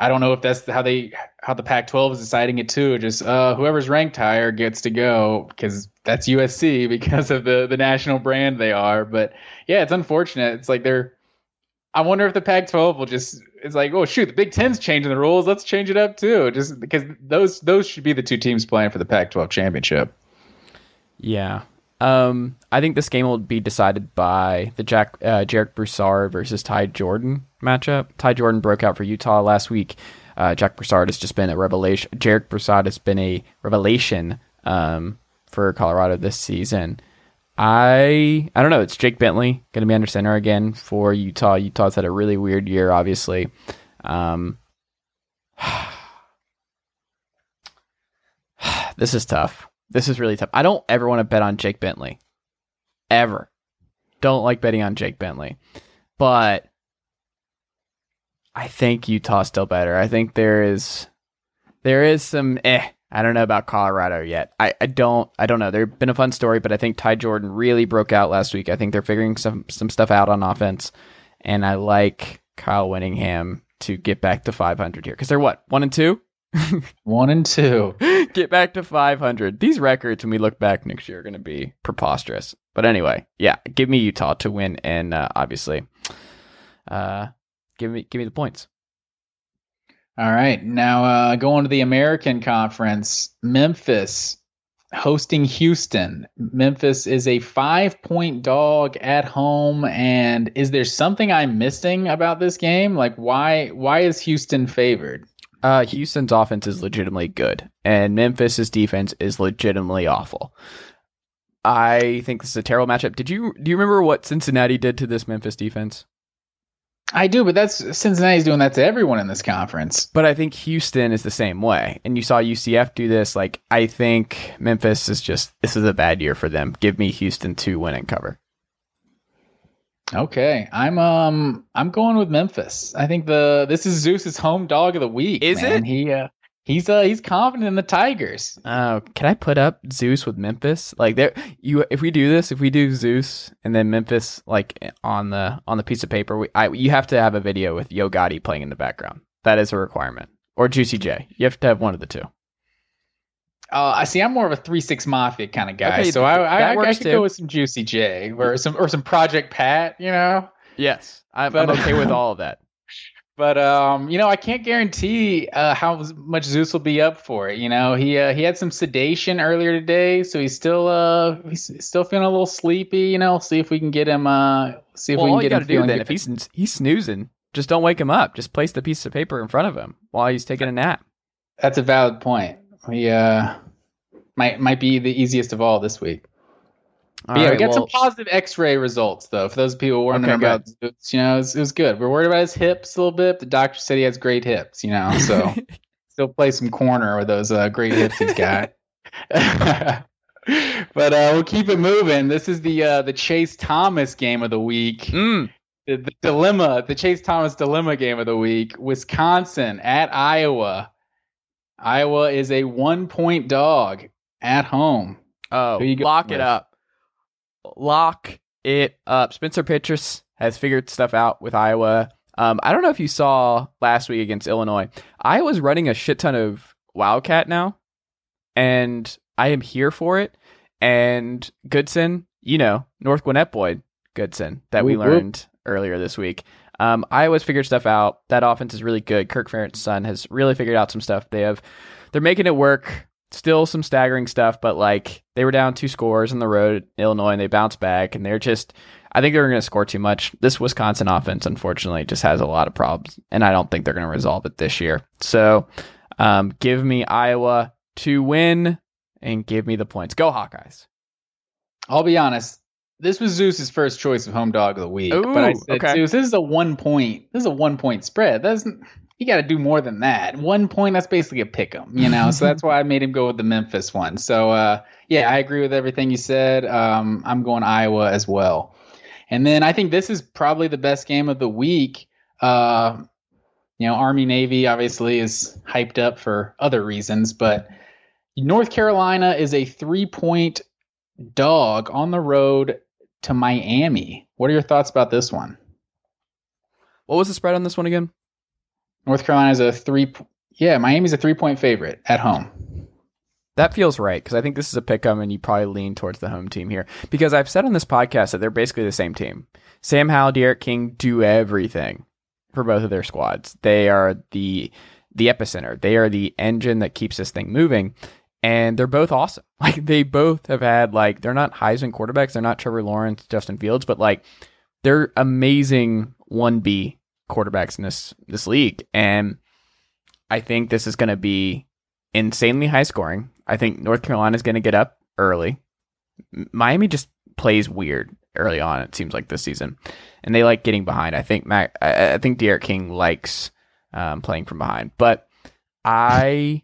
Speaker 4: I don't know if that's how they how the Pac-12 is deciding it too. Just uh, whoever's ranked higher gets to go because that's USC because of the the national brand they are. But yeah, it's unfortunate. It's like they're. I wonder if the Pac-12 will just. It's like, oh shoot, the Big Ten's changing the rules. Let's change it up too. Just because those those should be the two teams playing for the Pac-12 championship.
Speaker 3: Yeah. Um, I think this game will be decided by the Jack uh, Jarek Broussard versus Ty Jordan matchup. Ty Jordan broke out for Utah last week. Uh, Jack Broussard has just been a revelation. Jarek Broussard has been a revelation um, for Colorado this season. I I don't know. It's Jake Bentley going to be under center again for Utah. Utah's had a really weird year, obviously. Um, this is tough. This is really tough. I don't ever want to bet on Jake Bentley. Ever. Don't like betting on Jake Bentley. But I think Utah's still better. I think there is there is some eh. I don't know about Colorado yet. I, I don't I don't know. There's been a fun story, but I think Ty Jordan really broke out last week. I think they're figuring some some stuff out on offense. And I like Kyle Whittingham to get back to 500 here because they're what one and two.
Speaker 4: One and two.
Speaker 3: get back to 500. These records, when we look back next year, are going to be preposterous. But anyway, yeah, give me Utah to win, and uh, obviously, uh, give me give me the points.
Speaker 4: All right. Now uh, going to the American Conference, Memphis hosting Houston. Memphis is a five point dog at home. And is there something I'm missing about this game? Like why why is Houston favored?
Speaker 3: Uh, Houston's offense is legitimately good, and Memphis's defense is legitimately awful. I think this is a terrible matchup. Did you do you remember what Cincinnati did to this Memphis defense?
Speaker 4: I do, but that's Cincinnati's doing that to everyone in this conference.
Speaker 3: But I think Houston is the same way. And you saw UCF do this. Like, I think Memphis is just, this is a bad year for them. Give me Houston to win and cover.
Speaker 4: Okay. I'm um I'm going with Memphis. I think the this is Zeus's home dog of the week.
Speaker 3: Is
Speaker 4: man.
Speaker 3: it?
Speaker 4: He uh he's uh he's confident in the Tigers.
Speaker 3: Oh, can I put up Zeus with Memphis? Like there, you. If we do this, if we do Zeus and then Memphis, like on the on the piece of paper, we, I you have to have a video with Yo Gotti playing in the background. That is a requirement. Or Juicy J. You have to have one of the two.
Speaker 4: Uh, I see. I'm more of a three six mafia kind of guy,
Speaker 3: Okay,
Speaker 4: so I I, I, I could
Speaker 3: too.
Speaker 4: go with some Juicy J or some or some Project Pat, you know.
Speaker 3: Yes, I'm,
Speaker 4: But-
Speaker 3: I'm okay with all of that.
Speaker 4: But um, you know, I can't guarantee uh, how much Zeus will be up for it. You know, he uh, he had some sedation earlier today, so he's still uh he's still feeling a little sleepy. You know, see if we can get him uh see if
Speaker 3: Well,
Speaker 4: we
Speaker 3: all
Speaker 4: can
Speaker 3: you
Speaker 4: get
Speaker 3: got
Speaker 4: him
Speaker 3: to do then,
Speaker 4: good.
Speaker 3: if he's he's snoozing, just don't wake him up. Just place the piece of paper in front of him while he's taking a nap.
Speaker 4: That's a valid point. We uh might might be the easiest of all this week. Yeah, we got some positive X-ray results though. For those people wondering
Speaker 3: Okay,
Speaker 4: about, you know, it was, it was good. We're worried about his hips a little bit. The doctor said he has great hips. You know, so still play some corner with those uh, great hips he's got. but uh, we'll keep it moving. This is the uh, the Chase Thomas game of the week.
Speaker 3: Mm.
Speaker 4: The, the dilemma, the Chase Thomas dilemma game of the week. Wisconsin at Iowa. Iowa is a one point dog at home.
Speaker 3: Oh, lock it up. Lock it up. Spencer Petras has figured stuff out with Iowa. Um, I don't know if you saw last week against Illinois. Iowa's running a shit ton of Wildcat now, and I am here for it. And Goodson, you know, North Gwinnett Boyd Goodson that we
Speaker 4: Whoop, whoop.
Speaker 3: learned earlier this week. Um, Iowa's figured stuff out. That offense is really good. Kirk Ferentz' son has really figured out some stuff. They have, they're making it work. Still some staggering stuff, but like they were down two scores on the road Illinois and they bounced back and they're just, I think they're going to score too much. This Wisconsin offense, unfortunately, just has a lot of problems and I don't think they're going to resolve it this year. So, um, give me Iowa to win and give me the points. Go Hawkeyes.
Speaker 4: I'll be honest. This was Zeus's first choice of home dog of the week, but I said,
Speaker 3: okay.
Speaker 4: Zeus, this is a one point. This is a one point spread. That's you got to do more than that. One point, that's basically a pick 'em, you know. so that's why I made him go with the Memphis one. So uh, yeah, I agree with everything you said. Um, I'm going Iowa as well. And then I think this is probably the best game of the week. Uh, you know, Army Navy obviously is hyped up for other reasons, but North Carolina is a three point dog on the road to Miami. What are your thoughts about this one?
Speaker 3: What was the spread on this one again?
Speaker 4: North Carolina is a three. Yeah, Miami's a three point favorite at home.
Speaker 3: That feels right because I think this is a pick 'em and you probably lean towards the home team here because I've said on this podcast that they're basically the same team. Sam Howell, D'Eriq King do everything for both of their squads. They are the the epicenter. They are the engine that keeps this thing moving. And they're both awesome. Like they both have had like they're not Heisman quarterbacks, they're not Trevor Lawrence, Justin Fields, but like they're amazing 1B quarterbacks in this this league. And I think this is going to be insanely high scoring. I think North Carolina is going to get up early. Miami just plays weird early on. It seems like this season, and they like getting behind. I think Mac. I, I think D'Eriq King likes um, playing from behind, but I,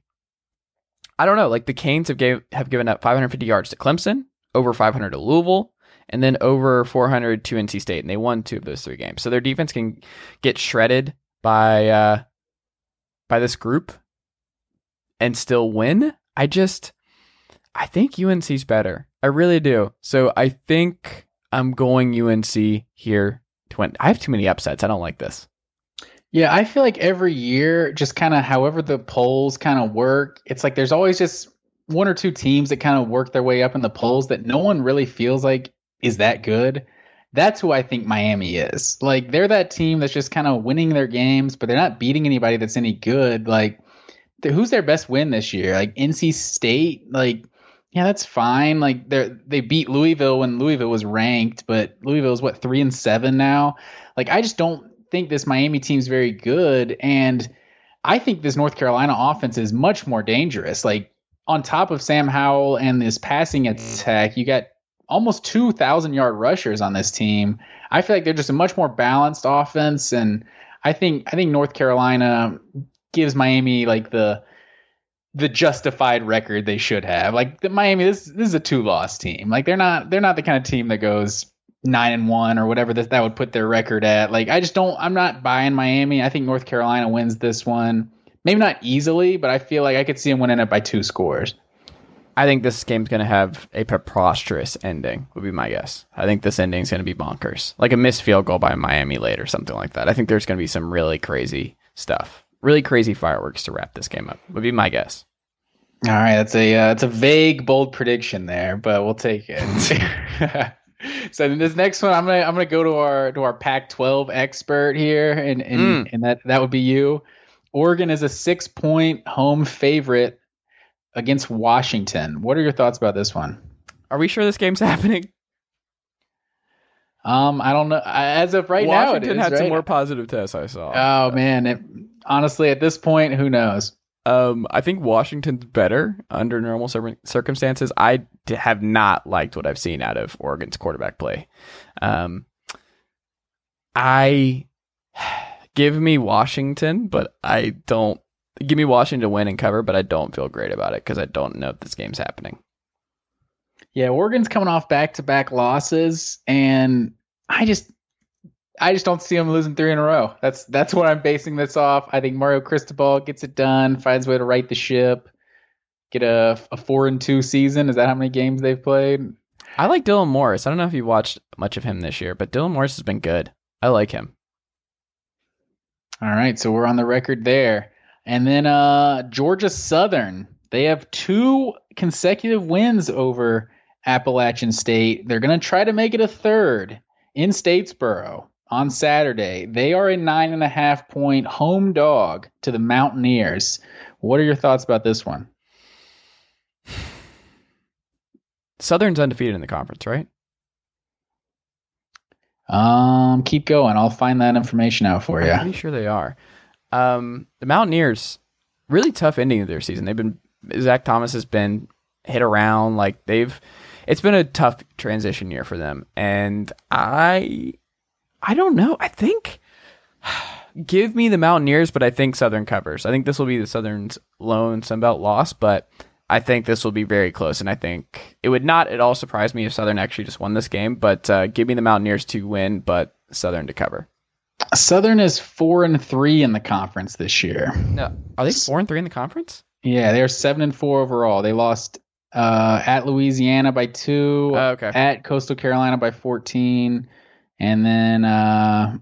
Speaker 3: I don't know. Like the Canes have gave have given up 550 yards to Clemson, over 500 to Louisville, and then over 400 to NC State, and they won two of those three games. So their defense can get shredded by uh, by this group and still win. I just I think UNC's better. I really do. So I think I'm going UNC here to win. I have too many upsets. I don't like this.
Speaker 4: Yeah, I feel like every year, just kind of however the polls kind of work, it's like there's always just one or two teams that kind of work their way up in the polls that no one really feels like is that good. That's who I think Miami is. Like they're that team that's just kind of winning their games, but they're not beating anybody that's any good. Like who's their best win this year? Like NC State? Like yeah, that's fine. Like they they beat Louisville when Louisville was ranked, but Louisville's what three and seven now. Like I just don't think this Miami team's very good, and I think this North Carolina offense is much more dangerous. Like on top of Sam Howell and this passing attack, mm. you got almost two thousand yard rushers on this team. I feel like they're just a much more balanced offense, and I think I think North Carolina gives Miami like the the justified record they should have. Like the Miami, this this is a two loss team. Like they're not they're not the kind of team that goes nine and one or whatever that that would put their record at. Like I just don't. I'm not buying Miami. I think North Carolina wins this one. Maybe not easily, but I feel like I could see them winning it by two scores.
Speaker 3: I think this game's going to have a preposterous ending. Would be my guess. I think this ending's going to be bonkers, like a missed field goal by Miami late or something like that. I think there's going to be some really crazy stuff, really crazy fireworks to wrap this game up. Would be my guess.
Speaker 4: All right, that's a uh, it's a vague, bold prediction there, but we'll take it. so then this next one, I'm gonna I'm gonna go to our to our Pac-12 expert here, and and,
Speaker 3: Mm.
Speaker 4: and that that would be you. Oregon is a six point home favorite against Washington. What are your thoughts about this one?
Speaker 3: Are we sure this game's happening?
Speaker 4: Um, I don't know. As of right now, it
Speaker 3: Washington had some more positive tests. I saw.
Speaker 4: Oh man, it, honestly, at this point, who knows?
Speaker 3: Um, I think Washington's better under normal cir- circumstances. I d- have not liked what I've seen out of Oregon's quarterback play. Um, I give me Washington, but I don't give me Washington to win and cover, but I don't feel great about it because I don't know if this game's happening.
Speaker 4: Yeah, Oregon's coming off back to back losses, and I just I just don't see them losing three in a row. That's that's what I'm basing this off. I think Mario Cristobal gets it done, finds a way to right the ship, get a, a four and two season. Is that how many games they've played?
Speaker 3: I like Dylan Morris. I don't know if you watched much of him this year, but Dylan Morris has been good. I like him.
Speaker 4: All right, so we're on the record there. And then uh Georgia Southern, they have two consecutive wins over Appalachian State. They're going to try to make it a third in Statesboro on Saturday. They are a nine and a half point home dog to the Mountaineers. What are your thoughts about this one?
Speaker 3: Southern's undefeated in the conference, right?
Speaker 4: Um, keep going. I'll find that information out for you.
Speaker 3: I'm pretty sure they are. Um, the Mountaineers, really tough ending of their season. They've been Zach Thomas has been hit around like they've. It's been a tough transition year for them, and I, I don't know. I think give me the Mountaineers, but I think Southern covers. I think this will be the Southern's lone Sunbelt loss, but I think this will be very close, and I think it would not at all surprise me if Southern actually just won this game. But uh, give me the Mountaineers to win, but Southern to cover.
Speaker 4: Southern is four and three in the conference this year.
Speaker 3: No, are they four and three in the conference?
Speaker 4: Yeah, they're seven and four overall. They lost uh, at Louisiana by two,
Speaker 3: Oh, okay.
Speaker 4: at Coastal Carolina by fourteen, and then uh,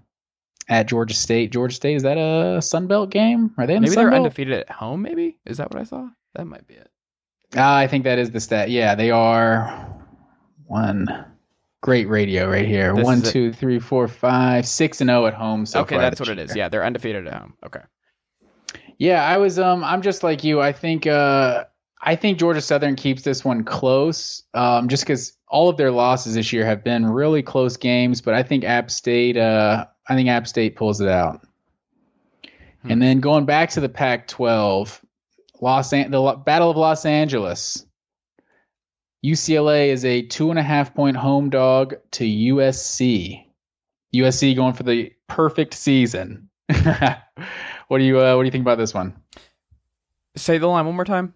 Speaker 4: at Georgia State. Georgia State is that a Sun Belt game? Are they
Speaker 3: Maybe
Speaker 4: the
Speaker 3: they're undefeated at home. Maybe is that what I saw? That might be it.
Speaker 4: Ah, I think that is the stat. Yeah, they are one. Great radio right here.
Speaker 3: This
Speaker 4: One,
Speaker 3: is it.
Speaker 4: two, three, four, five, six and zero at home. So
Speaker 3: okay, that's what it is. Yeah, they're undefeated at home. Okay.
Speaker 4: Yeah, I was um I'm just like you. I think uh I think Georgia Southern keeps this one close. Um just cuz all of their losses this year have been really close games, but I think App State uh I think App State pulls it out.
Speaker 3: Hmm.
Speaker 4: And then going back to the Pac-12, Los An- the Battle of Los Angeles. UCLA is a two and a half point home dog to USC. USC going for the perfect season. what do you uh, what do you think about this one?
Speaker 3: Say the line one more time.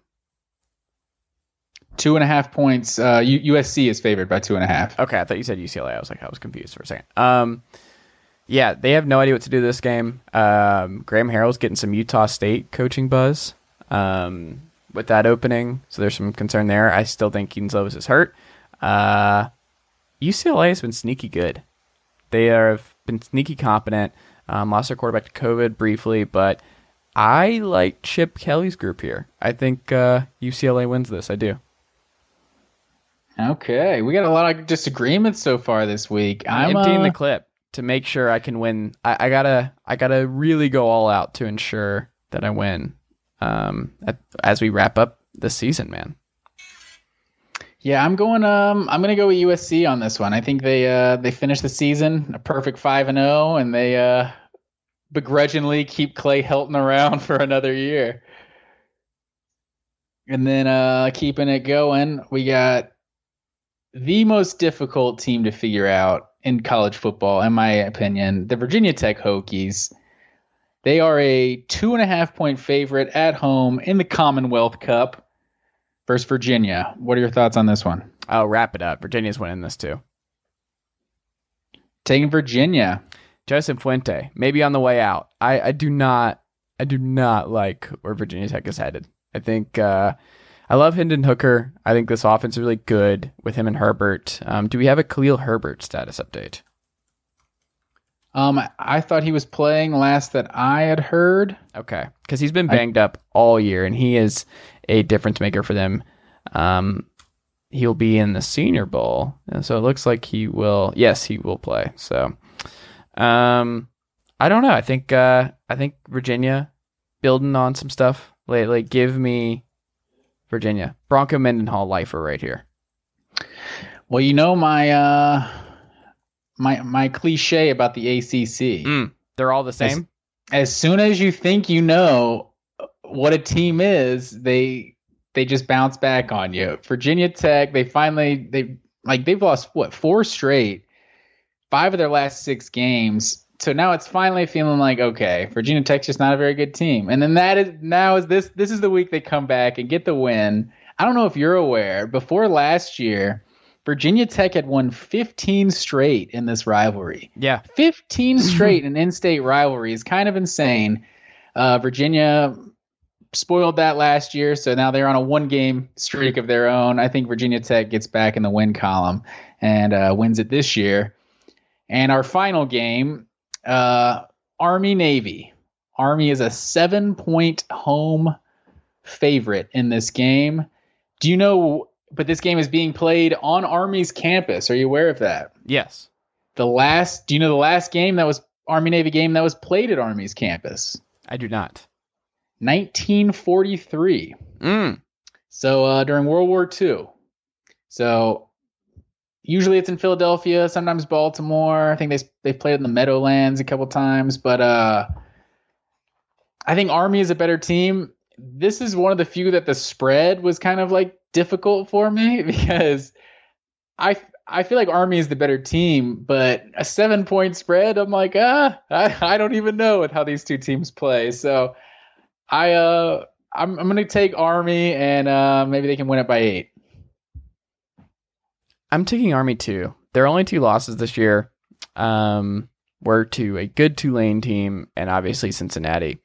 Speaker 4: Two and a half points. Uh, U- USC is favored by two and a half.
Speaker 3: Okay, I thought you said UCLA. I was like, I was confused for a second. Um, yeah, they have no idea what to do this game. Um, Graham Harrell's getting some Utah State coaching buzz um, with that opening, so there's some concern there. I still think Kedon Slovis is hurt. Uh, UCLA has been sneaky good. They have been sneaky competent. Um, lost their quarterback to COVID briefly, but I like Chip Kelly's group here. I think uh, UCLA wins this. I do.
Speaker 4: Okay, we got a lot of disagreements so far this week. I'm
Speaker 3: emptying
Speaker 4: uh,
Speaker 3: the clip to make sure I can win. I, I gotta I gotta really go all out to ensure that I win. Um, at, as we wrap up the season, man.
Speaker 4: Yeah, I'm going. Um, I'm going to go with USC on this one. I think they uh they finished the season a perfect five and zero, and they uh begrudgingly keep Clay Helton around for another year. And then uh keeping it going, we got the most difficult team to figure out in college football, in my opinion, the Virginia Tech Hokies. They are a two and a half point favorite at home in the Commonwealth Cup versus Virginia. What are your thoughts on this one?
Speaker 3: I'll wrap it up. Virginia's winning this too.
Speaker 4: Taking Virginia.
Speaker 3: Joseph Fuente, maybe on the way out. I, I do not I do not like where Virginia Tech is headed. I think uh, I love Hendon Hooker. I think this offense is really good with him and Herbert. Um, do we have a Khalil Herbert status update?
Speaker 4: Um, I thought he was playing last that I had heard.
Speaker 3: Okay, because he's been banged up all year, and he is a difference maker for them. Um, he'll be in the Senior Bowl, and so it looks like he will. Yes, he will play. So, um, I don't know. I think uh, I think Virginia building on some stuff lately. Give me Virginia Bronco Mendenhall lifer right here.
Speaker 4: Well, you know my uh my my cliche about the ACC.
Speaker 3: Mm, they're all the same.
Speaker 4: As soon as you think you know what a team is, they they just bounce back on you. Virginia Tech, they finally they like they've lost what four straight, five of their last six games. So now it's finally feeling like okay, Virginia Tech's just not a very good team. And then that is now is this this is the week they come back and get the win. I don't know if you're aware, before last year, Virginia Tech had won 15 straight in this rivalry.
Speaker 3: Yeah.
Speaker 4: 15 straight in in-state rivalry is kind of insane. Uh, Virginia spoiled that last year, so now they're on a one-game streak of their own. I think Virginia Tech gets back in the win column and uh, wins it this year. And our final game, uh, Army Navy. Army is a seven-point home favorite in this game. Do you know? But this game is being played on Army's campus. Are you aware of that?
Speaker 3: Yes.
Speaker 4: The last, do you know the last game that was Army Navy game that was played at Army's campus?
Speaker 3: I do not.
Speaker 4: 1943.
Speaker 3: Mm.
Speaker 4: So uh, during World War II. So usually it's in Philadelphia, sometimes Baltimore. I think they they've played in the Meadowlands a couple times, but uh, I think Army is a better team. This is one of the few that the spread was kind of like difficult for me because I I feel like Army is the better team, but a seven point spread, I'm like, ah, I, I don't even know how these two teams play. So I uh I'm I'm gonna take Army and uh maybe they can win it by eight.
Speaker 3: I'm taking Army too. Their only two losses this year um, were to a good Tulane team and obviously Cincinnati.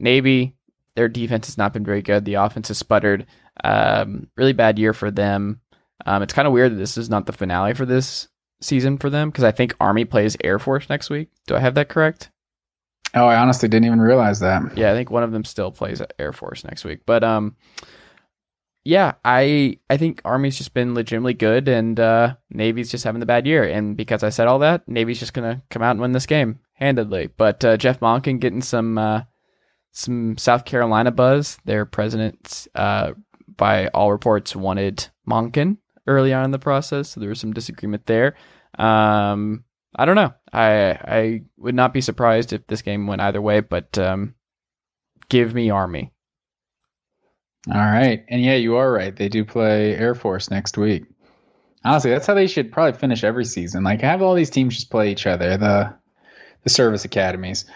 Speaker 3: Navy, their defense has not been very good. The offense has sputtered. Um, really bad year for them. Um, it's kind of weird that this is not the finale for this season for them because I think Army plays Air Force next week. Do I have that correct?
Speaker 4: Oh, I honestly didn't even realize that.
Speaker 3: Yeah, I think one of them still plays Air Force next week. But um, yeah, I I think Army's just been legitimately good, and uh, Navy's just having the bad year. And because I said all that, Navy's just gonna come out and win this game handedly. But uh, Jeff Monken getting some uh, some South Carolina buzz. Their president, uh, by all reports, wanted Monken early on in the process, so there was some disagreement there. Um, I don't know. I I would not be surprised if this game went either way, but um, give me Army.
Speaker 4: All right. And yeah, you are right. They do play Air Force next week. Honestly, that's how they should probably finish every season. Like have all these teams just play each other, the the service academies.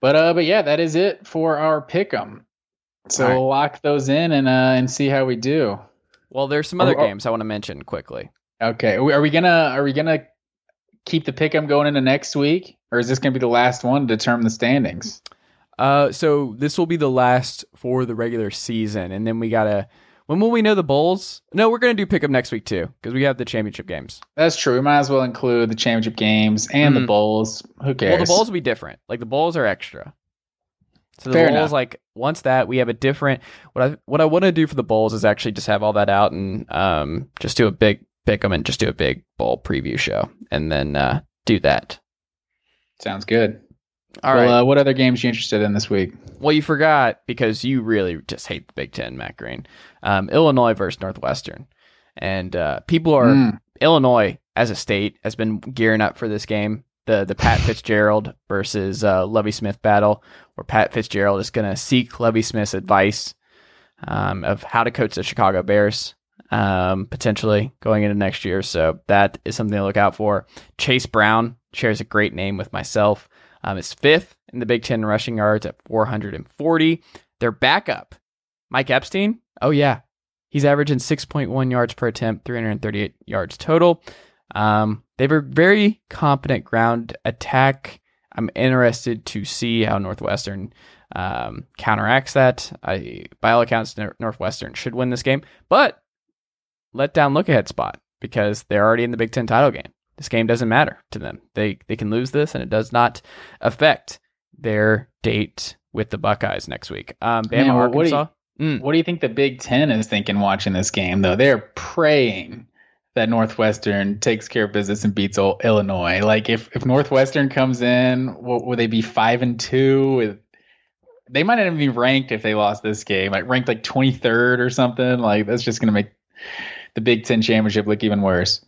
Speaker 4: But uh but yeah, that is it for our pick'em. So
Speaker 3: right.
Speaker 4: we'll lock those in and uh and see how we do.
Speaker 3: Well, there's some other
Speaker 4: Oh,
Speaker 3: games I want to mention quickly.
Speaker 4: Okay. Are we- gonna are we gonna keep the pick'em going into next week? Or is this gonna be the last one to determine the standings?
Speaker 3: Uh, so this will be the last for the regular season, and then we gotta. When will we know the bowls? No, we're gonna do pick up next week too because we have the championship games.
Speaker 4: That's true. We might as well include the championship games and the
Speaker 3: Mhm.
Speaker 4: bowls. Who cares?
Speaker 3: Well, the bowls will be different. Like the bowls are extra. So the
Speaker 4: Fair
Speaker 3: bowls,
Speaker 4: enough.
Speaker 3: like once that we have a different. What I what I want to do for the bowls is actually just have all that out and um just do a big pick them and just do a big bowl preview show and then uh do that.
Speaker 4: Sounds good.
Speaker 3: All
Speaker 4: well,
Speaker 3: right.
Speaker 4: uh, what other games you interested in this week?
Speaker 3: Well, you forgot because you really just hate the Big Ten, Matt Green. Um, Illinois versus Northwestern, and uh, people are
Speaker 4: Mm.
Speaker 3: Illinois as a state has been gearing up for this game. The the Pat Fitzgerald versus uh, Lovie Smith battle, where Pat Fitzgerald is going to seek Lovie Smith's advice um, of how to coach the Chicago Bears, um, potentially going into next year. So that is something to look out for. Chase Brown shares a great name with myself. Um, is fifth in the Big Ten rushing yards at 440. Their backup, Mike Epstein. Oh yeah, he's averaging 6.1 yards per attempt, 338 yards total. Um, they have a very competent ground attack. I'm interested to see how Northwestern um, counteracts that. I, by all accounts, Northwestern should win this game, but let down look ahead spot because they're already in the Big Ten title game. This game doesn't matter to them. They they can lose this, and it does not affect their date with the Buckeyes next week. Um, Bama,
Speaker 4: Man, well, what do you-
Speaker 3: Arkansas. Mm.
Speaker 4: What do you think the Big Ten is thinking watching this game, though? They're praying that Northwestern takes care of business and beats Illinois. Like, if, if Northwestern comes in, what, would they be five and two? With they might not even be ranked if they lost this game, like ranked like twenty third or something. Like, that's just gonna make the Big Ten championship look even worse.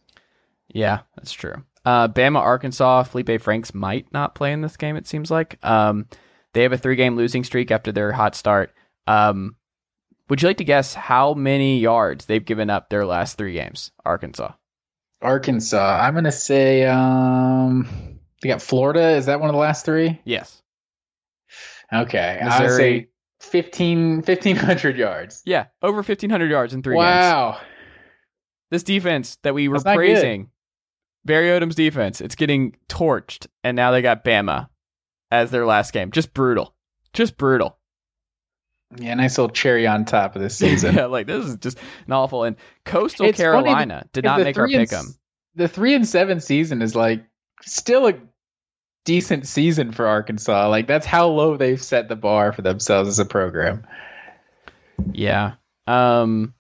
Speaker 3: Yeah, that's true. Uh, Bama, Arkansas, Feleipe Franks might not play in this game. It seems like um, they have a three-game losing streak after their hot start. Um, would you like to guess how many yards they've given up their last three games? Arkansas.
Speaker 4: Arkansas, I'm gonna say, um, they got Florida. Is that one of the last three?
Speaker 3: Yes.
Speaker 4: Okay, I would say 15, 1500 yards.
Speaker 3: Yeah, over fifteen hundred yards in three games.
Speaker 4: wow.
Speaker 3: This defense that we were
Speaker 4: That's
Speaker 3: praising, Barry Odom's defense, it's getting torched, and now they got Bama as their last game. Just brutal. Just brutal.
Speaker 4: Yeah, nice little cherry on top of this season.
Speaker 3: yeah, like this is just an awful. And Coastal
Speaker 4: It's
Speaker 3: Carolina did not make our pick 'em.
Speaker 4: The three and seven season is like still a decent season for Arkansas. Like that's how low they've set the bar for themselves as a program.
Speaker 3: Yeah. Um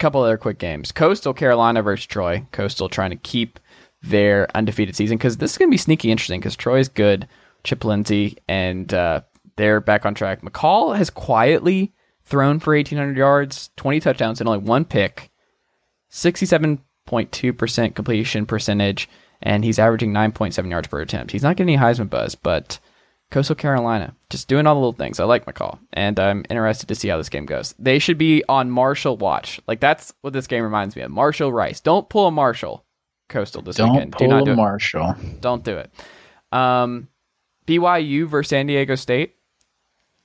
Speaker 3: couple other quick games. Coastal Carolina versus Troy. Coastal trying to keep their undefeated season because this is going to be sneaky interesting because Troy's good. Chip Lindsey and uh, they're back on track. McCall has quietly thrown for 1,800 yards, 20 touchdowns, and only one pick, 67.2% completion percentage, and he's averaging 9.7 yards per attempt. He's not getting any Heisman buzz, but Coastal Carolina, just doing all the little things. I like McCall, and I'm interested to see how this game goes. They should be on Marshall watch. Like that's what this game reminds me of. Marshall Rice. Don't pull a Marshall Coastal this
Speaker 4: Don't
Speaker 3: weekend. Do
Speaker 4: pull
Speaker 3: not
Speaker 4: a
Speaker 3: do it.
Speaker 4: Marshall.
Speaker 3: Don't do it. Um, BYU versus San Diego State.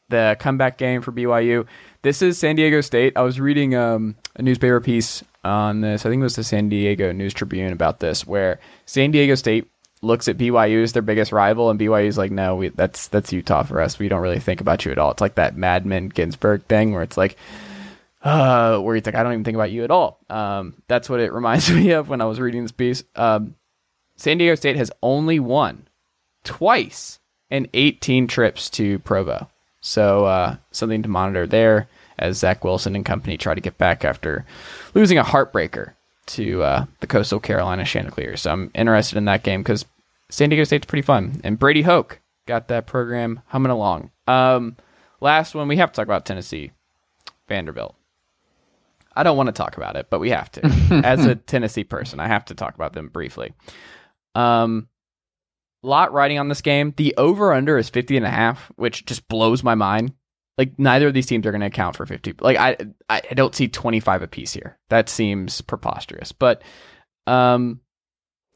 Speaker 3: The comeback game for BYU. This is San Diego State. I was reading um, a newspaper piece on this. I think it was the San Diego News Tribune about this, where San Diego State looks at BYU as their biggest rival, and BYU is like, no, we, that's that's Utah for us. We don't really think about you at all. It's like that Mad Men Ginsberg thing, where it's like, uh, where it's like, I don't even think about you at all. Um, that's what it reminds me of when I was reading this piece. Um, San Diego State has only won twice in 18 trips to Provo. So uh, something to monitor there as Zach Wilson and company try to get back after losing a heartbreaker to uh, the Coastal Carolina Chanticleers. So I'm interested in that game because San Diego State's pretty fun. And Brady Hoke got that program humming along. Um, last one, we have to talk about Tennessee, Vanderbilt. I don't want to talk about it, but we have to. As a Tennessee person, I have to talk about them briefly. Um, lot riding on this game. The over under is 50 and a half, which just blows my mind. Like neither of these teams are going to account for 50. Like I I don't see 25 apiece here. That seems preposterous. But um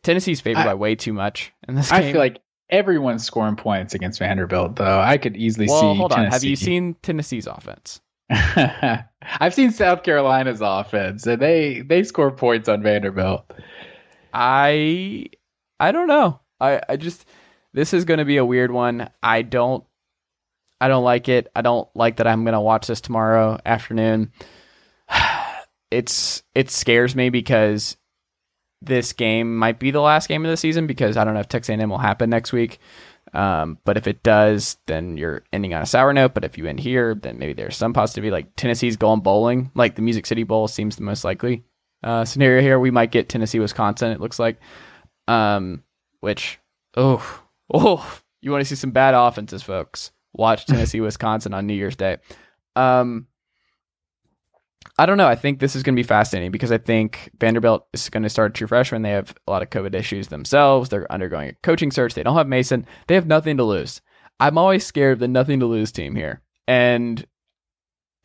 Speaker 3: Tennessee's favored
Speaker 4: I-
Speaker 3: by way too much in this game.
Speaker 4: I feel like everyone's scoring points against Vanderbilt, though. I could easily
Speaker 3: well,
Speaker 4: see.
Speaker 3: hold on. Have you seen Tennessee's offense?
Speaker 4: I've seen South Carolina's offense, and they they score points on Vanderbilt.
Speaker 3: I I don't know. I I just this is going to be a weird one. I don't I don't like it. I don't like that I'm going to watch this tomorrow afternoon. It's it scares me because this game might be the last game of the season because I don't know if Texas A&M will happen next week. Um, but if it does, then you're ending on a sour note. But if you end here, then maybe there's some positivity. Like Tennessee's going bowling, like the Music City Bowl seems the most likely uh, scenario here. We might get Tennessee, Wisconsin. It looks like, um, which oh oh, you want to see some bad offenses, folks? Watch Tennessee, Wisconsin on New Year's Day. Um, I don't know. I think this is going to be fascinating because I think Vanderbilt is going to start a true freshman. They have a lot of COVID issues themselves. They're undergoing a coaching search. They don't have Mason. They have nothing to lose. I'm always scared of the nothing to lose team here. And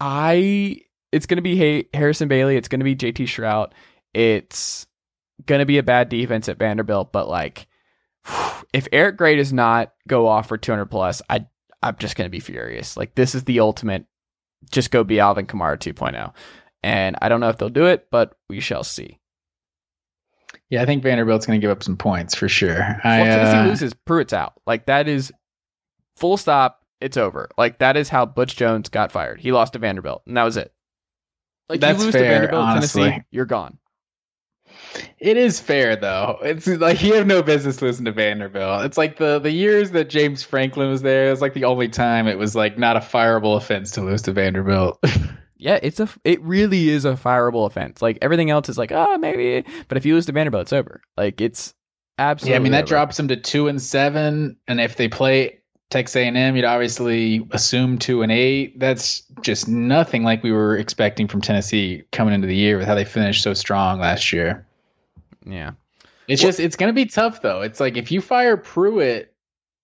Speaker 3: I, it's going to be Harrison Bailey. It's going to be JT Shrout. It's going to be a bad defense at Vanderbilt. But like, if Eric Gray does not go off for 200 plus, I, I'm just going to be furious. Like, this is the ultimate just go be Alvin Kamara 2.0. And I don't know if they'll do it, but we shall see.
Speaker 4: Yeah, I think Vanderbilt's going to give up some points for sure. I,
Speaker 3: if Tennessee
Speaker 4: uh,
Speaker 3: loses, Pruitt's out. Like that is full stop. It's over. Like that is how Butch Jones got fired. He lost to Vanderbilt, and that was it. Like you lose to Vanderbilt,
Speaker 4: honestly.
Speaker 3: Tennessee, you're gone.
Speaker 4: It is fair though. It's like you have no business losing to Vanderbilt. It's like the the years that James Franklin was there. It's like the only time it was like not a fireable offense to lose to Vanderbilt.
Speaker 3: Yeah, it's a. It really is a fireable offense. Like everything else is like, oh, maybe. But if you lose to Vanderbilt, it's over. Like it's absolutely.
Speaker 4: yeah, I mean that
Speaker 3: over.
Speaker 4: drops them to two and seven, and if they play Texas A&M, you'd obviously assume two and eight. That's just nothing like we were expecting from Tennessee coming into the year with how they finished so strong last year.
Speaker 3: Yeah.
Speaker 4: It's just it's gonna be tough though. It's like if you fire Pruitt,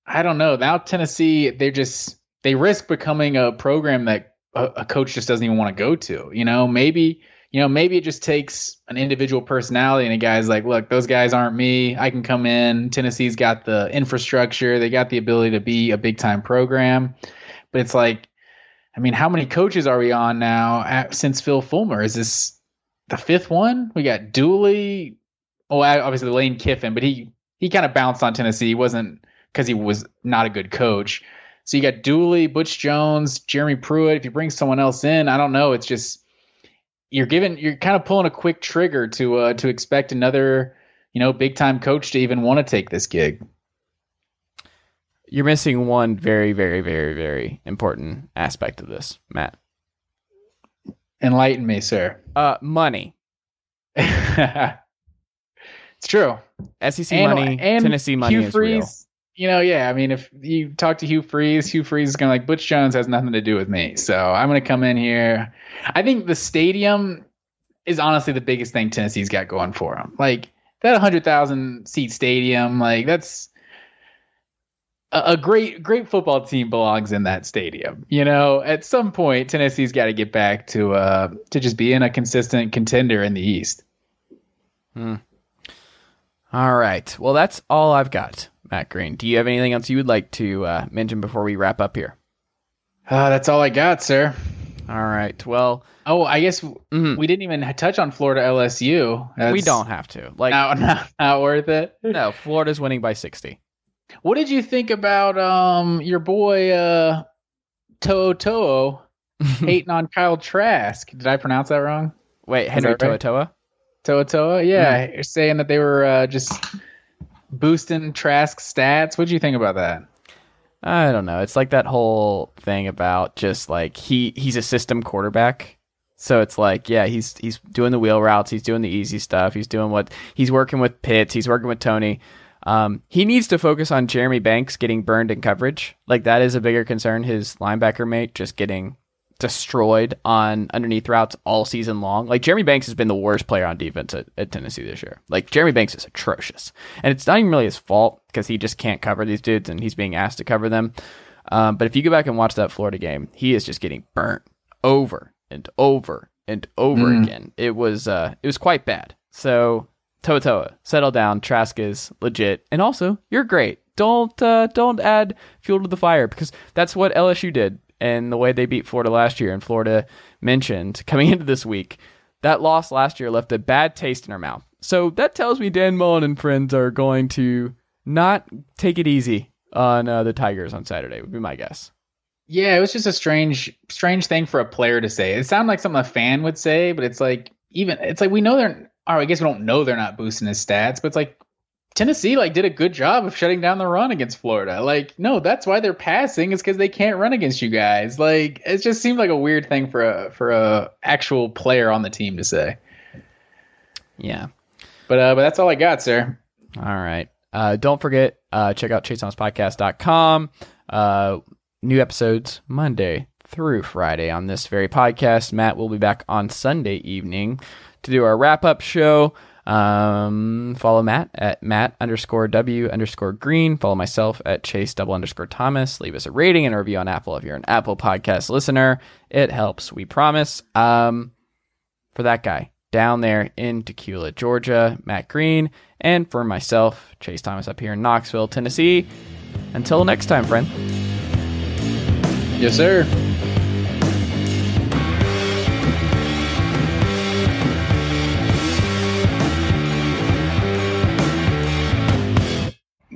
Speaker 4: I don't know. Now Tennessee, they just they risk becoming a program that a, a coach just doesn't even want to go to. You know, maybe you know maybe it just takes an individual personality and a guy's like, look, those guys aren't me. I can come in. Tennessee's got the infrastructure. They got the ability to be a big time program. But it's like, I mean, how many coaches are we on now at, since Phil Fulmer? Is this the fifth one, we got Dooley. Oh, obviously Lane Kiffin, but he he kind of bounced on Tennessee. He wasn't because he was not a good coach. So you got Dooley, Butch Jones, Jeremy Pruitt. If you bring someone else in, I don't know. It's just you're giving you're kind of pulling a quick trigger to uh to expect another you know big time coach to even want to take this gig.
Speaker 3: You're missing one very, very, very, very important aspect of this, Matt.
Speaker 4: Enlighten me, sir.
Speaker 3: Uh, money.
Speaker 4: it's true.
Speaker 3: SEC and, money, and Tennessee money Hugh is Freeze, real.
Speaker 4: You know, yeah. I mean, if you talk to Hugh Freeze, Hugh Freeze is gonna like Butch Jones has nothing to do with me, so I'm gonna come in here. I think the stadium is honestly the biggest thing Tennessee's got going for them. Like that hundred thousand seat stadium, like that's a great great football team belongs in that stadium. You know, at some point Tennessee's got to get back to uh to just being a consistent contender in the East.
Speaker 3: Hmm. All right. Well, that's all I've got, Matt Green. Do you have anything else you would like to uh, mention before we wrap up here?
Speaker 4: Uh, that's all I got, sir.
Speaker 3: All right. Well,
Speaker 4: oh, I guess mm-hmm. we didn't even touch on Florida LSU.
Speaker 3: That's we don't have to. Like,
Speaker 4: not, not, not worth it.
Speaker 3: No, Florida's winning by sixty.
Speaker 4: What did you think about um your boy uh To'o To'o hating on Kyle Trask? Did I pronounce that wrong?
Speaker 3: Wait, Henry right? Toa Toa?
Speaker 4: Toa Toa? Yeah, mm. saying that they were uh, just boosting Trask stats. What do you think about that?
Speaker 3: I don't know. It's like that whole thing about just like he he's a system quarterback. So it's like, yeah, he's he's doing the wheel routes, he's doing the easy stuff, he's doing what he's working with Pitts, he's working with Toney. Um, he needs to focus on Jeremy Banks getting burned in coverage. Like that is a bigger concern. His linebacker mate just getting destroyed on underneath routes all season long. Like Jeremy Banks has been the worst player on defense at, at Tennessee this year. Like Jeremy Banks is atrocious, and it's not even really his fault because he just can't cover these dudes and he's being asked to cover them. Um, but if you go back and watch that Florida game, he is just getting burnt over and over and over mm. again. It was uh, it was quite bad. So Toa Toa, settle down. Trask is legit, and also you're great. Don't uh, don't add fuel to the fire because that's what LSU did and the way they beat Florida last year. And Florida mentioned coming into this week that loss last year left a bad taste in our mouth. So that tells me Dan Mullen and friends are going to not take it easy on uh, the Tigers on Saturday. Would be my guess.
Speaker 4: Yeah, it was just a strange, strange thing for a player to say. It sounded like something a fan would say, but it's like even it's like we know they're or I guess we don't know they're not boosting his stats, but it's like Tennessee like did a good job of shutting down the run against Florida. Like, no, that's why they're passing is because they can't run against you guys. Like, it just seemed like a weird thing for a for a actual player on the team to say.
Speaker 3: Yeah,
Speaker 4: but uh, but that's all I got, sir.
Speaker 3: All right. Uh, don't forget, uh, check out chasethomaspodcast.com. Uh, new episodes Monday through Friday on this very podcast. Matt will be back on Sunday evening to do our wrap up show. Um, follow Matt at Matt underscore W underscore Green. Follow myself at Chase double underscore Thomas. Leave us a rating and a review on Apple if you're an Apple podcast listener. It helps, we promise. Um, for that guy down there in Dacula, Georgia, Matt Green, and for myself, Chase Thomas up here in Knoxville, Tennessee. Until next time, friend.
Speaker 4: Yes, sir.